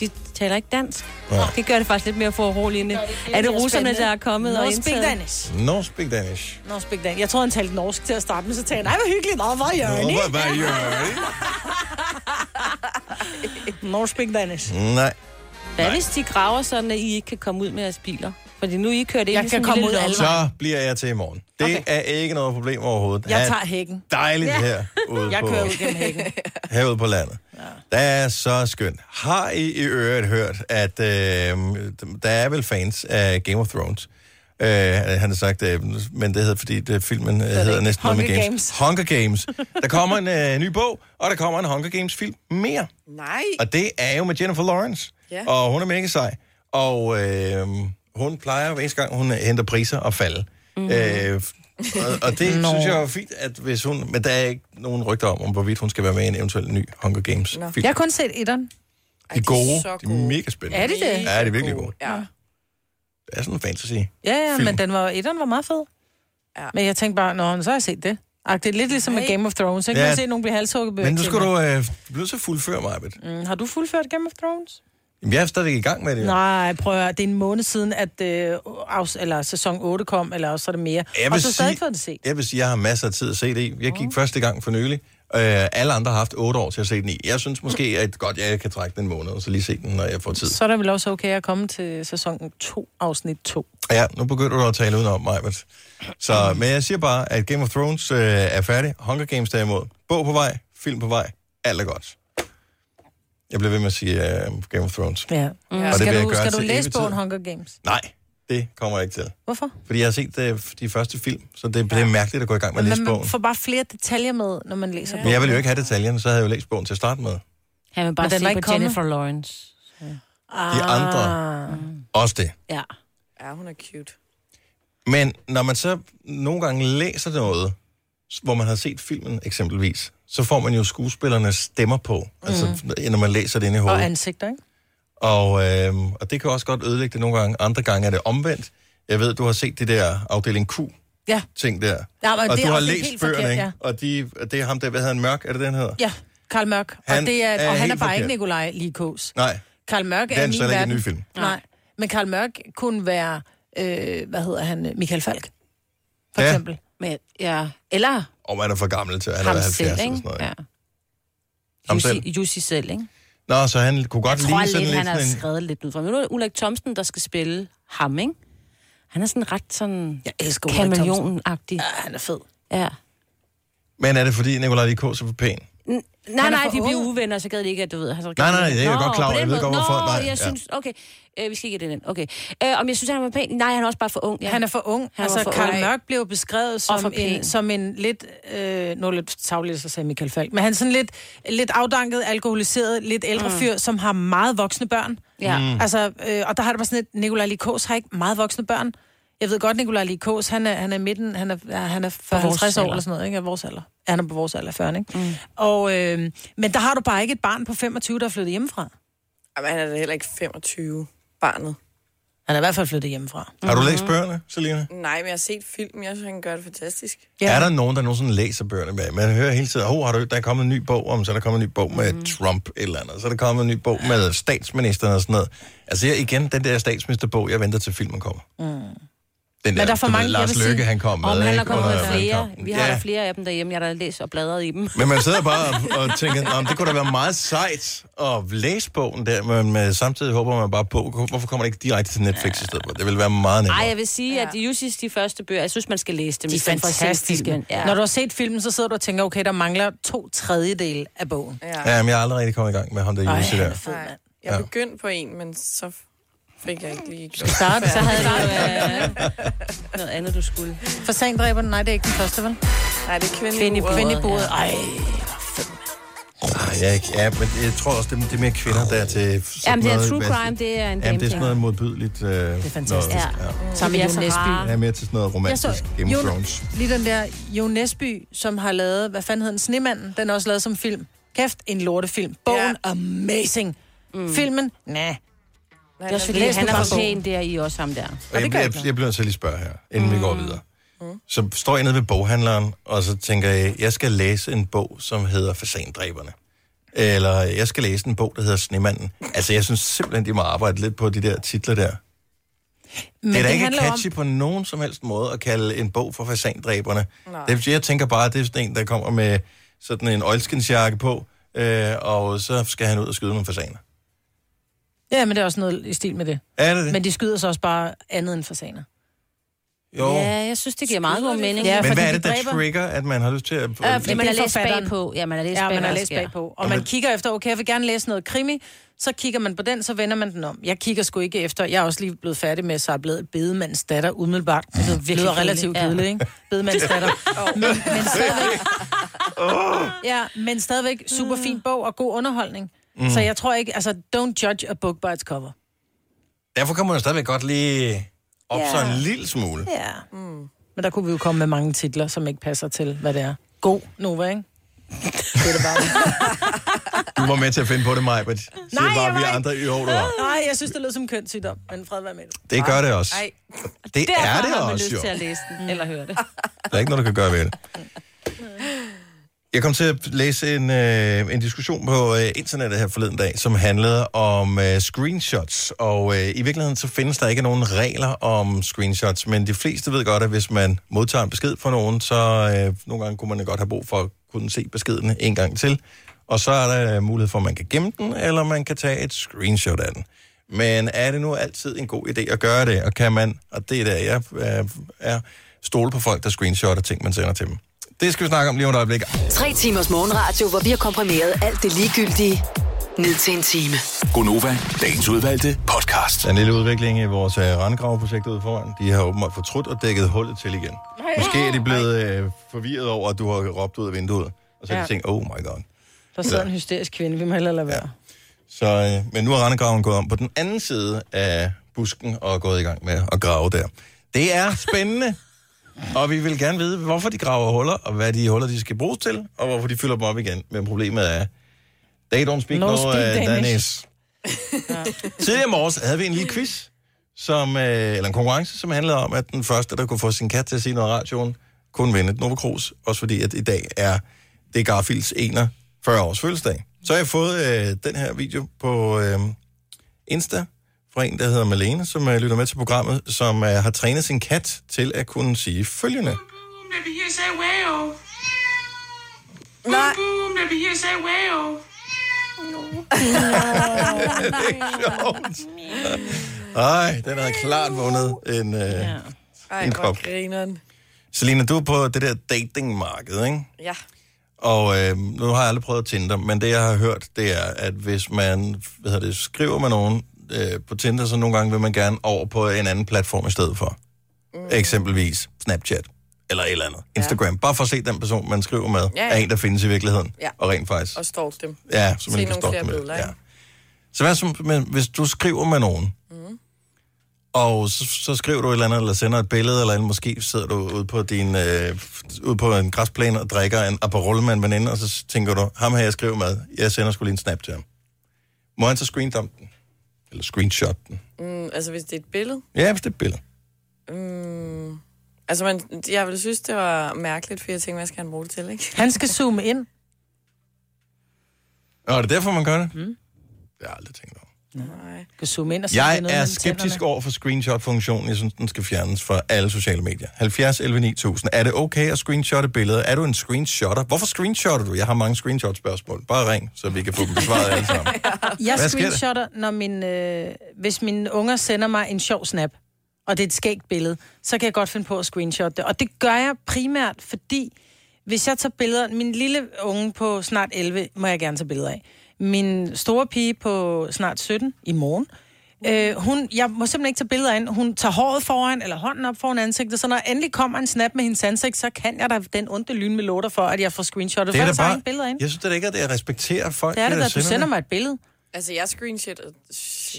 de taler ikke dansk.
Nej.
Det gør det faktisk lidt mere foruroligende. Er det russerne, der er kommet
no
og
speak
indtaget?
Danish.
No speak Danish.
No speak Danish. Jeg troede, han talte norsk til at starte med, så talte han, nej, hvor hyggeligt. Nå, hvor gør
Nå,
I?
hvad, hvad gør *laughs*
No speak Danish.
Nej.
Hvad hvis de graver sådan, at I ikke kan komme ud med jeres biler? Fordi nu I kørt ind
Jeg
i
kan komme ud alle
Så bliver jeg til i morgen. Det
Okay.
er ikke noget problem overhovedet.
Jeg tager hækken.
dejligt ja. her *laughs* ude
Jeg
på,
kører ud gennem hækken. *laughs*
herude på landet. Ja. Det er så skønt. Har I i øvrigt hørt, at øh, der er vel fans af Game of Thrones? Øh, han har sagt, øh, men det hedder, fordi det, filmen øh, hedder næsten noget med
Hunger
Games.
Games.
Hunger Games. *laughs* Der kommer en øh, ny bog, og der kommer en Hunger Games film mere.
Nej.
Og det er jo med Jennifer Lawrence.
Ja.
Og hun er mega sej. Og øh, hun plejer hver eneste gang, hun henter priser og falde. Mm. Øh, og, og det
Nå.
synes jeg er fint, at hvis hun... Men der er ikke nogen rygter om, om hvorvidt hun skal være med i en eventuel ny Hunger Games
Nå.
film.
Jeg har kun set etteren.
De er gode. De er mega spændende.
Er de det?
Ja, det er virkelig gode.
Ja.
Det er sådan en fantasy.
Ja, ja,
Film.
men den var, etteren var meget fed.
Ja.
Men jeg tænkte bare, nå, så har jeg set det. Ag, det er lidt ligesom med. Game of Thrones. Ikke?
Ja.
Ja. Se nogen blive halshugget.
Men nu skal du... Øh, du bliver så fuldføre mig, Arbet.
Mm, har du fuldført Game of Thrones?
Jeg er stadigvæk i gang med det. jo.
Nej, prøv at høre. Det er en måned siden, at øh, afs- eller sæson 8 kom, eller også er det mere.
Jeg
Og så stadig fået det set.
Jeg vil sige, jeg har masser af tid at se det i. Jeg gik første gang for nylig. Øh, alle andre har haft otte år til at se den i. Jeg synes måske, at godt, jeg kan trække den en måned, og så lige se den, når jeg får tid.
Så er det vel også okay at komme til sæson 2, afsnit 2.
Ja, nu begynder du at tale udenom mig. Så, men jeg siger bare, at Game of Thrones øh, er færdig. Hunger Games derimod. Bog på vej, film på vej. Alt er godt. Jeg bliver ved med at sige uh, Game of Thrones.
Ja. Mm.
Og det
Skal
jeg
du, skal du læse bogen. Hunger Games?
Nej, det kommer jeg ikke til.
Hvorfor?
Fordi jeg har set uh, de første film, så det, det er mærkeligt at gå i gang med at læse
Men
bogen.
man får bare flere detaljer med, når man læser
Men jeg ville jo ikke have detaljerne, så havde jeg jo læst bogen til at starte med.
Han vil bare
Men
se på
kommet.
Jennifer Lawrence.
Ah.
De andre. Også det.
Ja.
Ja, hun er cute.
Men når man så nogle gange læser noget, hvor man har set filmen eksempelvis, så får man jo skuespillernes stemmer på, mm. altså når man læser det inde i hovedet.
Og ansigter, ikke?
Og, øh, og det kan også godt ødelægge det nogle gange. Andre gange er det omvendt. Jeg ved, du har set det der afdeling Q
Ja.
ting der.
Ja, men
og
det
du har læst bøgerne,
forkert,
ikke?
ja.
Og de, det er ham der, hvad hedder han, Mørk, er det den hedder?
Ja, Karl Mørk.
Han
og det er,
er
og han er bare ikke. Nikolaj Likos.
Nej,
Karl Mørk
Det er
er,
en
min verden.
ny film.
Nej. Men Karl Mørk kunne være, øh, hvad hedder han, Michael Falk, for
Ja.
eksempel.
Men, ja. Eller
og man er for gammel til, han
ham
er 70
selv,
eller sådan
ikke?
noget.
Ja.
Ham
Jussi,
selv?
Jussi selv, ikke?
Nå, så han kunne godt
Jeg tror
lide sådan
lidt,
lidt
han har
sådan
skrevet lidt ud fra. Men nu er det Ulrik Thomsen, der skal spille ham, ikke? Han er sådan ret sådan
Jeg elsker Ulrik Thomsen. Ja, han er fed.
Ja.
Men er det fordi Nikolaj Likos er for pæn?
Nej,
er
nej,
for
de bliver
ung.
uvenner, så gad de ikke, at du ved... Altså,
Nej, nej, det er jeg
Nå,
godt klar over. Jeg ved godt, hvorfor-
Nå,
nej,
jeg
ja.
synes... Okay, øh, vi skal ikke i den. Okay. Øh, om jeg synes, han var pæn? Nej, han er også bare for ung. Ja.
Han er for ung.
Han
altså,
for
Karl
ung.
Mørk blev beskrevet som en, som en lidt, øh, nu er lidt tavligt, så sagde Michael Falk, men han er sådan lidt, lidt afdanket, alkoholiseret, lidt ældre mm. fyr, som har meget voksne børn.
Ja. Mm.
Altså, øh, og der har det bare sådan lidt, Nikolaj Likos har ikke meget voksne børn. Jeg ved godt, Nikolaj Likos, han er, han er midten, han er, han er 40,
vores
50 år
alder.
eller sådan noget, ikke? Af vores alder. Ja, han er på vores alder, 40, ikke? Mm. Og, øh, men der har du bare ikke et barn på 25, der er flyttet hjemmefra.
Jamen, han er da heller ikke 25, barnet.
Han er i hvert fald flyttet hjemmefra.
Har du læst bøgerne, Selina?
Nej, men jeg har set film. Jeg synes, han gør det fantastisk.
Ja. Er der nogen, der nogensinde læser bøgerne med? Man hører hele tiden, oh, har du, der er kommet en ny bog om, så er der kommet en ny bog med mm. Trump eller andet, så er der kommet en ny bog med statsministeren og sådan noget. Altså jeg, igen, den der statsministerbog, jeg venter til filmen kommer. Mm. Den
Men der er for mange,
ved, Lars Løkke, han kom med.
Om han har kommet med flere. Vi har
ja.
der flere af dem derhjemme. Jeg har da læst og bladret i dem.
Men man sidder bare og, og tænker, om det kunne da være meget sejt at læse bogen der, men med, samtidig håber man bare på, hvorfor kommer det ikke direkte til Netflix i stedet for? Det vil være meget nemmere.
Nej, jeg vil sige, at Jussis de første bøger, jeg synes, man skal læse dem.
De er fantastiske. Ja. Når du har set filmen, så sidder du og tænker, okay, der mangler to tredjedele af bogen.
Ja.
Ja, men jeg er aldrig rigtig kommet i gang med ham der Jussi der.
er
jeg
Ja.
begyndte på en, men så fik jeg ikke lige gjort
Start, så havde du...
havde du øh, noget andet, du skulle.
Fasandræberne, nej, det er ikke den første, vel?
Nej, det er kvinde,
Kvinde i
bordet.
Kvinde i bordet. Ej,
Nej, jeg er ikke, ja, men jeg tror også, det er, det er mere kvinder, der er til sådan
Jamen, det er
noget,
true
hvad-
crime, det er en
Jamen,
game
det er sådan noget modbydeligt. Øh, det
er fantastisk.
Noget,
Ja.
ja.
sammen med
Vi
Jo
så
Nesby.
Jeg er mere til sådan noget
Jeg
romantisk
så
Game of
Jo-
Thrones.
Lige den der Jo Nesby, som har lavet, hvad fanden hedder den, Snemanden, den er også lavet som film. Kæft, en lortefilm. Bogen, amazing. Mm. Filmen, nej.
Nej,
Det er også fordi, han er for pæn der i også ham der.
Og
det
jeg, jeg,
ikke
jeg, jeg bliver nødt til at lige spørge her, inden mm. vi går videre. Mm. Så står jeg nede ved boghandleren, og så tænker jeg, jeg skal læse en bog, som hedder Fasandræberne. Eller jeg skal læse en bog, der hedder Snemanden. Altså, jeg synes simpelthen, de må arbejde lidt på de der titler der.
Men
det er da ikke
handler jo
catchy på nogen som helst måde at kalde en bog for fasandræberne.
Nej.
Det, jeg tænker bare, at det er sådan en, der kommer med sådan en oilskinsjakke på, øh, og så skal han ud og skyde nogle fasaner.
Ja, men det er også noget i stil med det.
Er det det?
Men de skyder så også bare andet end fasaner.
jo.
Ja, jeg synes, det giver meget god mening.
Ja,
Ja,
Men
fordi
hvad er
de
det, der
dræber-
trigger, at man har lyst til at...
Ja,
fordi man har
er
læst bagpå. Ja, man har læst
Ja, man har læst bagpå. Og man kigger efter, okay, jeg vil gerne læse noget krimi, så kigger man på den, så vender man den om. Jeg kigger sgu ikke efter. Jeg er også lige blevet færdig med, så er blevet bedemands datter umiddelbart. Det lyder virkelig relativt
kedeligt.
kedeligt, ikke? Bedemands datter. *laughs* men, men stadigvæk... *laughs* Ja, men stadigvæk super fin bog og god underholdning. Mm. Så jeg tror ikke, altså, don't judge a book by its cover.
Derfor kan man jo stadigvæk godt lige op
Ja.
så en lille smule.
Ja. Mm. Men der kunne vi jo komme med mange titler, som ikke passer til, hvad det er. God Nova, ikke? *laughs* Det er det bare.
Du var med til at finde på det, Majbert. Siger
Nej,
bare, vi andre i år, du var.
Nej, jeg synes, det lød som kønssygdom, men fred være med det.
Det gør det også.
Ej,
Det er
Derfor
det
har man
også,
lyst
jo.
til at læse den, eller høre det.
Der er ikke noget, du kan gøre ved det. Jeg kom til at læse en, øh, en diskussion på øh, internettet her forleden dag, som handlede om øh, screenshots. Og øh, i virkeligheden så findes der ikke nogen regler om screenshots, men de fleste ved godt, at hvis man modtager en besked fra nogen, så øh, nogle gange kunne man godt have brug for at kunne se beskeden en gang til. Og så er der øh, mulighed for, at man kan gemme den, eller man kan tage et screenshot af den. Men er det nu altid en god idé at gøre det? Og kan man, og det er der, jeg er, er stole på folk, der screenshotter ting, man sender til dem. Det skal vi snakke om lige om et øjeblik.
Tre timers morgenradio, hvor vi har komprimeret alt det ligegyldige ned til en time.
Gonova, dagens udvalgte podcast.
Der er en lille udvikling i vores uh, randgraveprojekt ude foran. De har åbenbart fortrudt og dækket hullet til igen. Måske er de blevet øh, forvirret over, at du har råbt ud af vinduet. Og så har de
Ja.
tænkt, oh my god.
Der sidder en hysterisk kvinde, vi må hellere lade være.
Så, øh, men nu er rendegraven gået om på den anden side af busken og gået i gang med at grave der. Det er spændende. Og vi vil gerne vide, hvorfor de graver huller, og hvad de huller, de skal bruges til, og hvorfor de fylder dem op igen. Men problemet er, they don't speak
No
no,
speak
uh,
Danish.
Danish. Tidligere morges havde vi en lille quiz, som, øh, eller en konkurrence, som handlede om, at den første, der kunne få sin kat til at sige noget i radioen, kunne vinde et Nova Cruz. Også fordi, at i dag er det er Garfields 41 års fødselsdag. Så har jeg fået øh, den her video på øh, Insta fra en, der hedder Malene, som øh, lytter med til programmet, som øh, har trænet sin kat til at kunne sige følgende.
Let me hear say wow.
Nej.
Boom, let me hear say wow. *laughs*
Ej, den havde klart vundet en, øh, ja.
Ej,
en kop.
grineren.
Selina, du er på det der datingmarked, ikke?
Ja.
Og øh, nu har jeg aldrig prøvet Tinder, men det jeg har hørt, det er, at hvis man hvad hedder det, skriver med nogen øh, på Tinder, så nogle gange vil man gerne over på en anden platform i stedet for. Mm. Eksempelvis Snapchat eller et eller andet. Instagram. Bare for at se den person, man skriver med,
Ja,
ja,
ja.
ja. er en, der findes i virkeligheden.
Ja.
Og rent faktisk.
Og stalk dem.
Ja, så
Se
man kan
nogle
stoppe
flere
med.
billeder,
Ja. Så hvad som, men, hvis du skriver med nogen, mm. og så, så skriver du et eller andet, eller sender et billede, eller andet, måske sidder du ude på, din, øh, ude på en græsplæne og drikker en Aperol med en veninde, og så tænker du, ham her jeg skriver med, jeg sender skulle lige en snap til ham. Må han så screendump den? Eller screenshot den?
Mm, altså, hvis det er et billede.
Ja, hvis det er et billede.
Mm, altså, man, jeg ville synes, det var mærkeligt, for jeg tænkte, hvad skal han bruge det til, ikke?
Han skal zoome ind.
Og er det derfor, man gør det? Mm. Det har jeg aldrig tænkt over.
Nej.
Skal zoome ind og se,
Jeg
noget
er skeptisk over for screenshot-funktionen. Jeg synes, den skal fjernes fra alle sociale medier. 70 11 9000. Er det okay at screenshotte billeder? Er du en screenshotter? Hvorfor screenshotter du? Jeg har mange screenshot-spørgsmål. Bare ring, så vi kan få dem besvaret alle sammen. *laughs*
Jeg
Hvad
screenshotter, når min, øh, hvis mine unger sender mig en sjov snap, og det er et skægt billede, så kan jeg godt finde på at screenshotte det. Og det gør jeg primært, fordi hvis jeg tager billeder... Min lille unge på snart 11 må jeg gerne tage billeder af. Min store pige på snart 17 i morgen, øh, hun, jeg må simpelthen ikke tage billeder af hende. Hun tager håret foran, eller hånden op foran ansigtet, så når endelig kommer en snap med hendes ansigt, så kan jeg da den onde lyn med låter for, at jeg får screenshottet.
Det er da bare...
billeder hende.
Jeg synes det er ikke, at jeg respekterer folk.
Det er det, at du sender mig et billede.
Altså, jeg screenshotter...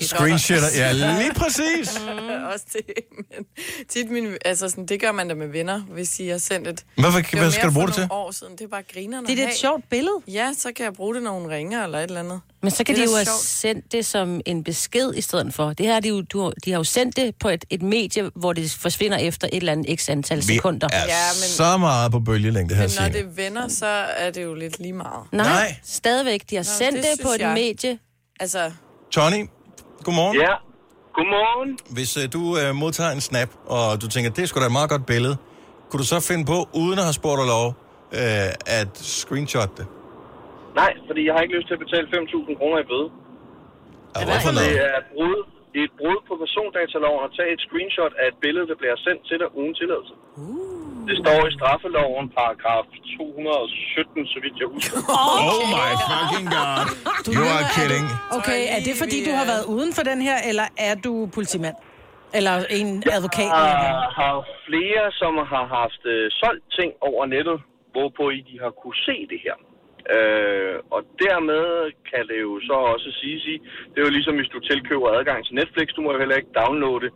Screenshotter, ja, *laughs* lige præcis. *laughs*
Også det, men tit min, altså sådan, det gør man da med venner, hvis de har sendt et...
Hvorfor-
Det
hvad skal du bruge det til?
år siden, det er bare griner.
Det er et sjovt billede.
Ja, så kan jeg bruge det, når hun ringer eller et eller andet.
Men så kan
Det
de jo have sendt det som en besked i stedet for. Det her, er de, jo, du, har- de har jo sendt det på et, et medie, hvor det forsvinder efter et eller andet x antal
Vi
sekunder.
er
Ja, men-
så meget på bølgelængde her,
Men når det er venner, så er det jo lidt lige meget.
Nej,
Nej.
Stadigvæk. De har
Nå,
sendt
det
det, på et
jeg.
medie.
Altså,
Tony, godmorgen.
Ja, godmorgen.
Hvis øh, du øh, modtager en snap, og du tænker, det er sgu da et meget godt billede, kunne du så finde på, uden at have spurgt lov, øh, at screenshot det?
Nej, fordi jeg har ikke lyst til at betale 5.000 kroner i bøde.
Ja, hvorfor
Det
noget?
er et brud, det er et brud på persondataloven at tage et screenshot af et billede, der bliver sendt til dig uden tilladelse. Det står i straffeloven, paragraf 217, så vidt jeg husker. *laughs*
Oh my fucking god. You are kidding.
Okay, er det fordi, du har været uden for den her, eller er du politimand? Eller en advokat?
Jeg har, har flere, som har haft øh, solgt ting over nettet, hvorpå I de har kunne se det her. Øh, og dermed kan det jo så også sige, sige, det er jo ligesom hvis du tilkøber adgang til Netflix, du må jo heller ikke downloade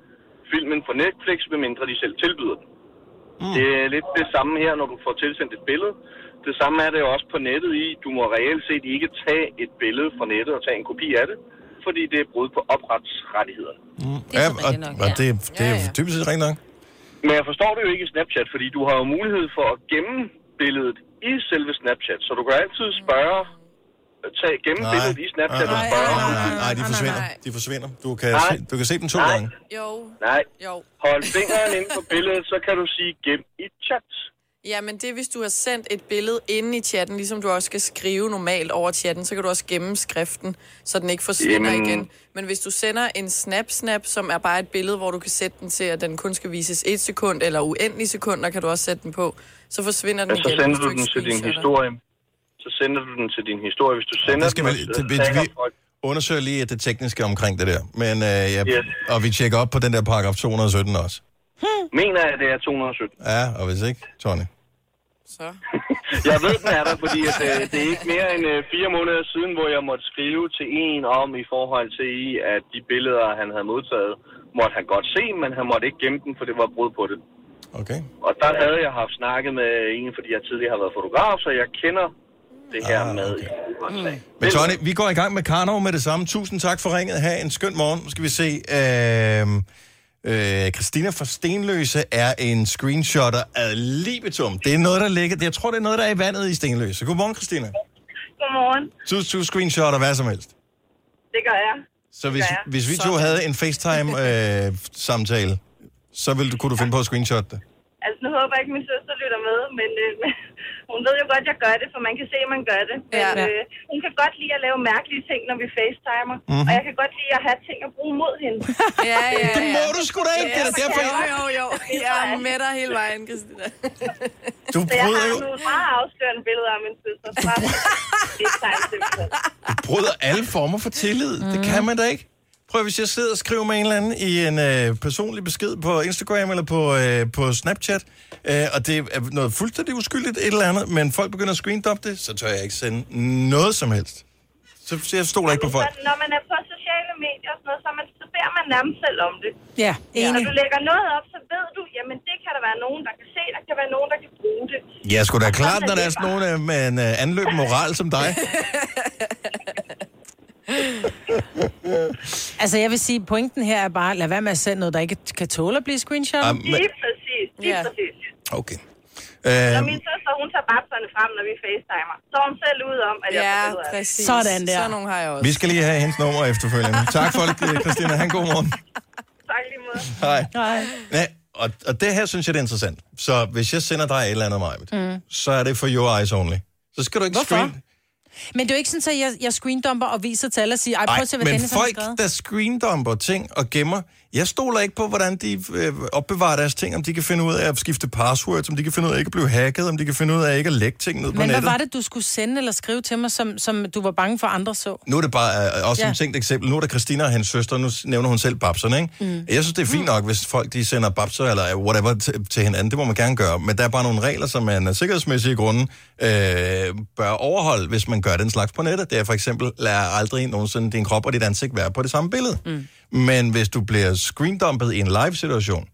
filmen fra Netflix, medmindre de selv tilbyder den. Mm. Det er lidt det samme her, når du får tilsendt et billede. Det samme er det jo også på nettet i, du må reelt set ikke tage et billede fra nettet og tage en kopi af det, fordi det er brud på opretsrettighederne.
Mm.
Det er
Ja, og,
nok,
og
ja.
det, det er
Ja, ja.
typisk rigtigt nok.
Men jeg forstår det jo ikke i Snapchat, fordi du har jo mulighed for at gemme billedet i selve Snapchat. Så du kan altid spørge, tage, gemme
Nej.
billedet i Snapchat og
Nej,
spørge.
nej, nej, nej, de forsvinder. De forsvinder. Du kan,
Nej.
se, du kan se dem to
Nej.
gange.
jo,
Nej,
jo.
hold fingeren inde på billedet, så kan du sige gem i chat.
Ja, men det er, hvis du har sendt et billede inde i chatten, ligesom du også skal skrive normalt over chatten, så kan du også gemme skriften, så den ikke forsvinder
Jamen.
igen. Men hvis du sender en snap-snap, som er bare et billede, hvor du kan sætte den til, at den kun skal vises et sekund eller uendelige sekunder, kan du også sætte den på, så forsvinder den
så
igen,
sender
hvis
du
ikke
den til din historie. Så sender du den til din historie. Hvis du sender
Det skal
den,
vi,
så
det, vi, undersøger lige det tekniske omkring det der. Men, øh, ja,
Yes.
Og vi tjekker op på den der paragraf 217 også.
Mener jeg, det er 217.
Ja, og hvis ikke, Tony.
Så. *laughs*
Jeg ved, den er der, fordi at, øh, det er ikke mere end øh, fire måneder siden, hvor jeg måtte skrive til en om i forhold til, i, at de billeder, han havde modtaget, måtte han godt se, men han måtte ikke gemme dem, for det var brud på det.
Okay.
Og der havde jeg haft snakket med en, fordi jeg tidligere har været fotograf, så jeg kender det her
Ah,
med.
okay. Men Tony, vi går i gang med Karnov med det samme. Tusind tak for ringet. Ha' en skøn morgen. Nu skal vi se. Øh, øh, Christina fra Stenløse er en screenshotter af libitum. Det er noget, der ligger... Jeg tror, det er noget, der er i vandet i Stenløse. Godmorgen, Christina.
Godmorgen.
Du, du screenshotter hvad som helst.
Det gør jeg.
Så hvis, hvis vi to havde en FaceTime-samtale, så ville du, kunne du finde på at screenshot det.
Altså, nu håber jeg ikke, min søster lytter med, men øh, *laughs* hun ved jo godt, at jeg gør det, for man kan se, at man gør det. Men
Ja.
øh, hun kan godt lide at lave mærkelige ting, når vi facetimer.
Mhm.
Mm-hmm. Og jeg kan godt lide at have ting at bruge mod hende. *laughs*
Ja, ja,
Det må du sgu da ikke. Det er derfor,
Jo,
jeg-
jo, jo. Jeg er med dig hele vejen, Christina.
Du
Så jeg har
jo
nogle meget afslørende billeder af min søster. Fra *laughs*
du bryder alle former for tillid. Mm. Det kan man da ikke. Prøv, hvis jeg sidder og skriver med en eller anden i en øh, personlig besked på Instagram eller på, øh, på Snapchat, øh, og det er noget fuldstændig uskyldigt et eller andet, men folk begynder at screendump det, så tør jeg ikke sende noget som helst. Så, så jeg stoler ikke på folk.
Når man er på sociale medier og sådan noget, så, man, så beder man nærmest selv om det.
Ja,
Når
enig.
du lægger noget op, så ved du, jamen det kan der være nogen, der kan se, der kan være nogen, der kan bruge det.
Ja, sgu da klart, når der er sådan nogen øh, med en øh, anløb moral som dig. *laughs*
Altså, jeg vil sige, pointen her er bare, lad være med at sende noget, der ikke kan tåle at blive screenshot.
Ah, men-
Lige præcis, lige
Ja.
præcis.
Okay.
Når
Øh,
min søster, hun tager babserne frem, når vi facetimer, så er hun selv ud om, at jeg
Ja,
får af det.
præcis.
Sådan der.
Sådan nogle har jeg også.
vi skal lige have hendes nummer efterfølgende. *laughs* Tak for det, Christina. Han god morgen.
Tak lige måde.
Hej.
Nej.
Ja, og, og det her synes jeg, det er interessant. Så hvis jeg sender dig et eller andet, Majbet, mm. så er det for your eyes only. Så skal du ikke
Hvorfor?
screen...
Men det er jo ikke sådan, at jeg, jeg screendumper og viser til alle og siger, ej, prøv
Ej,
at se, hvad
men
Dennis har
folk,
skrevet.
der screendumper ting og gemmer, jeg stoler ikke på, hvordan de øh, opbevarer deres ting, om de kan finde ud af at skifte passwords, om de kan finde ud af ikke at blive hacket, om de kan finde ud af ikke at lægge ting ned på
Men hvad
nettet.
var det, du skulle sende eller skrive til mig, som, som du var bange for, andre så?
Nu er det bare øh, også ja. Et tænkt eksempel. Nu er der Christina og hendes søster, nu nævner hun selv babserne, ikke? Mm. Jeg synes, det er fint nok, hvis folk de sender babser eller whatever til, til hinanden. Det må man gerne gøre. Men der er bare nogle regler, som man af sikkerhedsmæssige grunde øh, bør overholde, hvis man gør den slags på nettet. Det er for eksempel, lad aldrig nogensinde din krop og dit ansigt være på det samme billede. Mm. Men hvis du bliver screendumpet i en live-situation,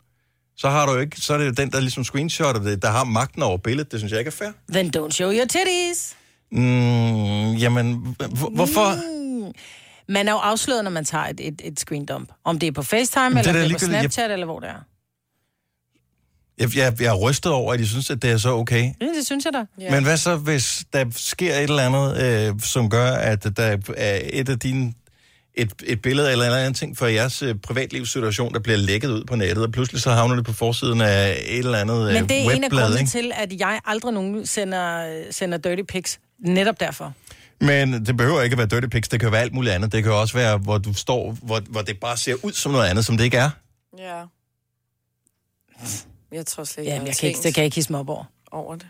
så har du jo ikke, så er det jo den, der ligesom screenshotter det, der har magten over billedet. Det synes jeg ikke er fair.
Then don't show your titties.
Mm, jamen, h- hvorfor?
Mm. Man er jo afsløret, når man tager et, et, et screendump. Om det er på FaceTime,
det
eller
er
det er på
ligegyldigt. Jeg-
Snapchat, eller hvor det er.
Jeg, jeg, jeg er rystet over, at de synes, at det er så okay.
Ja, det synes jeg da.
Ja. Men hvad så, hvis der sker et eller andet, øh, som gør, at der er et af dine et, et billede eller en eller anden ting fra jeres øh, privatlivssituation, der bliver lækket ud på nettet, og pludselig så havner det på forsiden af et eller andet øh,
Men det er en af
webblad,
grundene
ikke?
til, at jeg aldrig nogen sender, sender dirty pics. Netop derfor.
Men det behøver ikke at være dirty pics, det kan være alt muligt andet. Det kan også være, hvor du står, hvor, hvor det bare ser ud som noget andet, som det ikke er.
Ja. Jeg tror slet ikke,
Ja, jeg kan ikke, det kan jeg ikke hisse mig op over.
over det.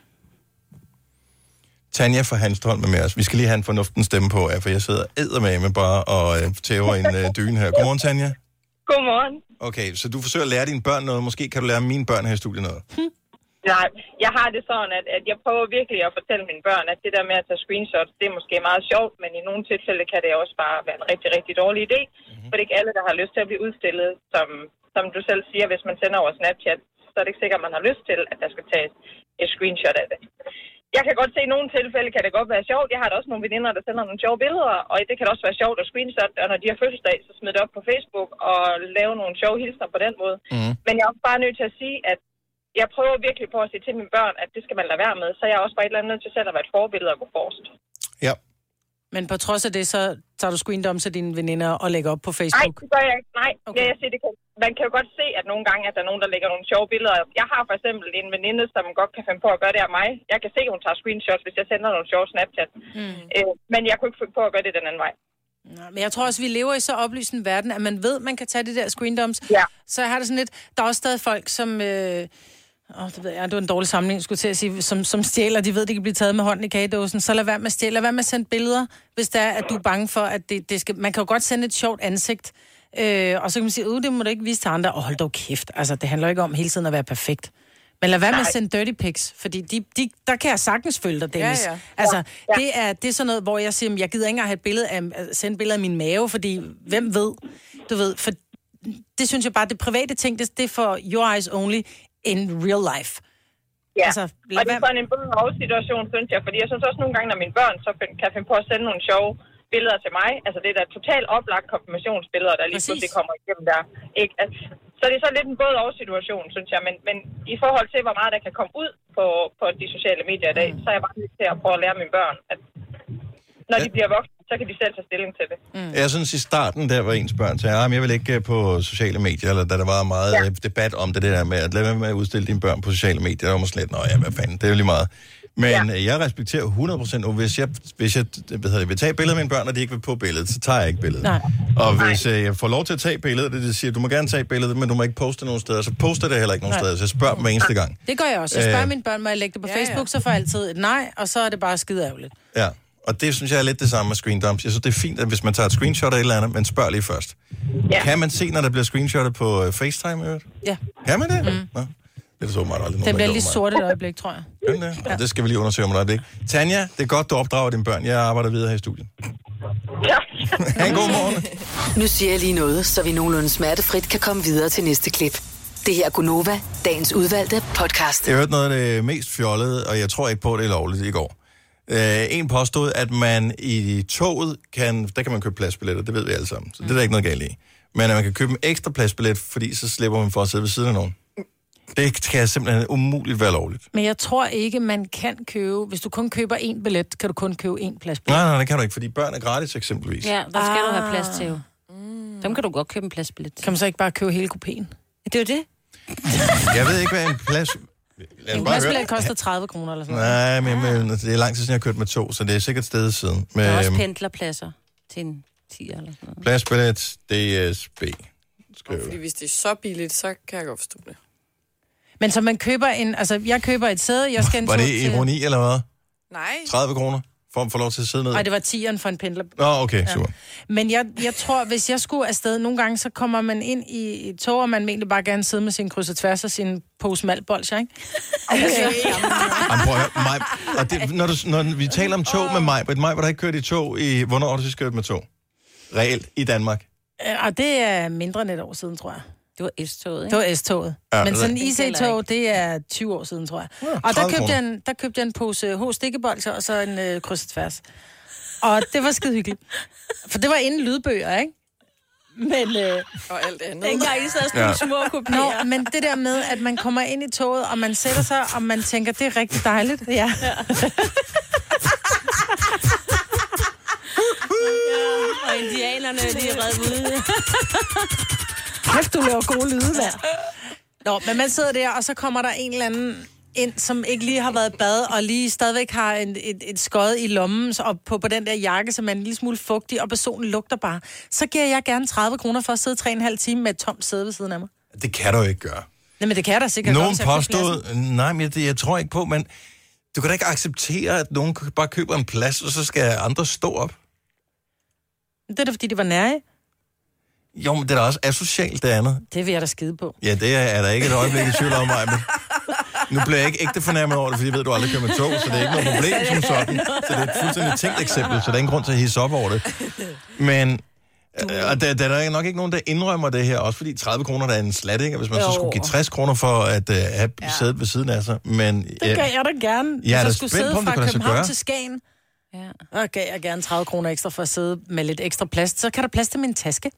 Tanja fra Hanstholm er med os. Vi skal lige have en fornuften stemme på, for jeg sidder med bare og øh, tæver en øh, dyne her. Godmorgen, Tanja.
Godmorgen.
Okay, så du forsøger at lære dine børn noget. Måske kan du lære mine børn her i studiet noget.
Nej, jeg har det sådan, at, at jeg prøver virkelig at fortælle mine børn, at det der med at tage screenshots, det er måske meget sjovt, men i nogle tilfælde kan det også bare være en rigtig, rigtig dårlig idé. Mm-hmm. For det er ikke alle, der har lyst til at blive udstillet, som, som du selv siger, hvis man sender over Snapchat, så er det ikke sikkert, at man har lyst til, at der skal tages et screenshot af det. Jeg kan godt se, at i nogle tilfælde kan det godt være sjovt. Jeg har da også nogle veninder, der sender nogle sjove billeder, og det kan da også være sjovt at screenshot, og når de har fødselsdag, så smid det op på Facebook og lave nogle sjove hilsner på den måde.
Mm.
Men jeg er også bare nødt til at sige, at jeg prøver virkelig på at sige til mine børn, at det skal man lade være med. Så jeg er også bare et eller andet nødt til selv at være et forbillede og gå forrest.
Ja.
Men på trods af det, så tager du screendumps af dine veninder og lægger op på
Nej,
Facebook.
det gør jeg ikke. Nej, okay. jeg siger, det kan, man kan jo godt se, at nogle gange at der er nogen, der lægger nogle sjove billeder. Jeg har for eksempel en veninde, som godt kan finde på at gøre det af mig. Jeg kan se, at hun tager screenshots, hvis jeg sender nogle sjove Snapchat. Mm. Øh, men jeg kunne ikke finde på at gøre det den anden vej.
Nej, Men jeg tror også, vi lever i så oplyst en verden, at man ved, man kan tage de der screendumps.
Ja.
Så jeg har det sådan lidt... Der er også stadig folk, som... Øh, Åh, det ved jeg, det var en dårlig sammenligning, skulle til at sige, som, som stjæler, de ved, de kan blive taget med hånden i kagedåsen, så lad være med at stjæle, lad være med at sende billeder, hvis det er, at du er bange for, at det, det skal... Man kan jo godt sende et sjovt ansigt, øh, og så kan man sige, uh, det må du ikke vise til andre. Åh, hold dog kæft, altså, det handler ikke om hele tiden at være perfekt. Men lad være med at
Nej.
sende dirty pics, fordi de, de, der kan jeg sagtens følge dig, Dennis.
Ja, ja.
Altså,
Ja, ja.
det er, det er sådan noget, hvor jeg siger, "Men jeg gider ikke engang have et billede af, at sende et billede af min mave, fordi hvem ved, du ved, for det synes jeg bare, det private ting, det, det er for your eyes only. In real life.
Ja,
Altså,
altså, og det er sådan en både og situation, synes jeg. Fordi jeg synes også nogle gange, når mine børn så kan finde på at sende nogle sjove billeder til mig, altså det er da totalt oplagt konfirmationsbilleder, der lige
Præcis.
pludselig kommer igennem der. Ikke? At, så det er så lidt en både og situation, synes jeg. Men, men i forhold til, hvor meget der kan komme ud på, på de sociale medier i dag, så er jeg bare nødt til at prøve at lære mine børn, at når de bliver voksne, så kan de selv tage stilling til det.
Mm. Jeg synes i starten, der var ens børn sagde, at jeg vil ikke øh, på sociale medier, eller da der var meget ja. debat om det, det der med, at lade være med at udstille dine børn på sociale medier, der var slet, nå ja, hvad fanden, det er jo lige meget. Men ja. jeg respekterer 100%, og hvis jeg, hvis jeg hvad hedder det, vil tage billeder af mine børn, og de ikke vil på billedet, så tager jeg ikke billedet.
Nej.
Og hvis øh, jeg får lov til at tage billedet, det, det siger, du må gerne tage billedet, men du må ikke poste nogen steder, så poster det heller ikke nogen
Nej.
steder, så jeg spørger dem hver eneste gang.
Det gør jeg også. Jeg spørger
Øh.
mine børn, må jeg lægge det på
Ja, ja.
Facebook, så får jeg altid et nej, og så er det bare skide ærgerligt.
Ja, og det synes jeg er lidt det samme med screen dumps. Jeg synes, det er fint, at hvis man tager et screenshot af et eller andet, men spørg lige først.
Ja.
Kan man se, når der bliver screenshotet på øh, FaceTime? øvrigt?
Ja.
Kan man det? Mm. Nå. Det er der så meget aldrig
Den
der
bliver lige sort et øjeblik, tror jeg.
Den det? Ja. Det skal vi lige undersøge om et øjeblik. Tanja, det er godt, du opdrager dine børn. Jeg arbejder videre her i studiet.
Ja. *laughs*
Ha' en god morgen.
Nu siger jeg lige noget, så vi nogenlunde smertefrit kan komme videre til næste klip. Det her er Gunova, dagens udvalgte podcast.
Jeg hørte noget af det mest fjollede, og jeg tror ikke på, at det er lovligt i går. Øh, en påstod, at man i toget kan, der kan man købe pladsbilletter, det ved vi alle sammen, så det er der ikke noget galt i. Men at man kan købe en ekstra pladsbillet, fordi så slipper man for at sidde ved siden af nogen. Det kan simpelthen umuligt være lovligt.
Men jeg tror ikke, man kan købe... Hvis du kun køber én billet, kan du kun købe én plads.
Nej, nej, det kan du ikke, fordi børn er gratis eksempelvis.
Ja, der skal du have plads
Ah.
til jo. Dem kan du godt købe en pladsbillet.
Kan man så ikke bare købe hele kopien?
Det er jo det.
Jeg ved ikke, hvad en plads...
En pladsbillet koster 30 kroner eller sådan noget.
Nej, men, men det er lang tid siden, jeg har kørt med to, så det er sikkert stedet siden.
Der er også
Med
pendlerpladser til en 10 eller sådan noget.
pladsbillet DSB. Skriver.
Fordi hvis det er så billigt, så kan jeg godt forstå det.
Men så man køber en... Altså, jeg køber et sæde, jeg skal en
Var det
til...
ironi, eller hvad?
Nej.
30 kroner for at få lov til at sidde ned?
Nej, det var tieren for en pendler.
Nå, okay, super.
Men jeg, jeg tror, hvis jeg skulle afsted, nogle gange, så kommer man ind i et tog, og man egentlig bare gerne sidde med sin kryds og tværs og sin pose malbolcher, ikke? *laughs* Altså,
Jamen, prøv at høre, Maj, og det, når, du, når vi taler om tog med mig, men mig, var der ikke kørt i tog i... Hvornår har du sidst kørt med tog? Reelt i Danmark?
Øh, og det er mindre end et år siden, tror jeg.
Det var S-toget,
Det var S-toget.
Ja,
Ja, Men
det-
sådan en IC-tog, det er 20 år siden, tror jeg.
Ja,
og der
30
købte, jeg en, der købte jeg en pose H stikkebolser og så en øh, kryds og tværs. Og det var skide hyggeligt. For det var inden lydbøger, ikke? Men, øh,
Og alt andet.
Dengang I sad og
Ja.
ja. små
Nå, men det der med, at man kommer ind i toget, og man sætter sig, og man tænker, det er rigtig dejligt. Ja.
Og indianerne, de er reddet ude. *laughs*
Kæft, du laver gode lyde der. Nå, men man sidder der, og så kommer der en eller anden ind, som ikke lige har været bad, og lige stadigvæk har en, et, et skod i lommen, og på, på den der jakke, som er en lille smule fugtig, og personen lugter bare. Så giver jeg gerne 30 kroner for at sidde 3,5 timer med et tomt sæde ved siden af mig.
Det kan du ikke gøre.
Nej, men det kan da sikkert
Nogen
godt,
påstod... Nej, men det, jeg tror ikke på, men... Du kan da ikke acceptere, at nogen bare køber en plads, og så skal andre stå op.
Det er da, fordi de var nære.
Jo, men det er da også asocialt, det andet.
Det vil jeg da skide på.
Ja, det er, er der ikke et øjeblik i tvivl om mig, men... Nu bliver jeg ikke ægte fornærmet over det, fordi jeg ved, at du aldrig kører med tog, så det er ikke noget problem som sådan. Så det er et fuldstændig tænkt eksempel, så der er ingen grund til at hisse op over det. Men øh, og der, der er nok ikke nogen, der indrømmer det her, også fordi 30 kroner der er en slat, ikke? Hvis man så
Jo.
skulle give 60 kroner for at uh, have ja. sædet ved siden af sig. Men,
Det gav jeg da gerne.
Jeg er
Hvis
da
jeg skulle sidde
på,
fra København
gøre.
til Skagen,
Ja.
og gav jeg gerne 30 kroner ekstra for at sidde med lidt ekstra plads. Så kan der plads til min taske.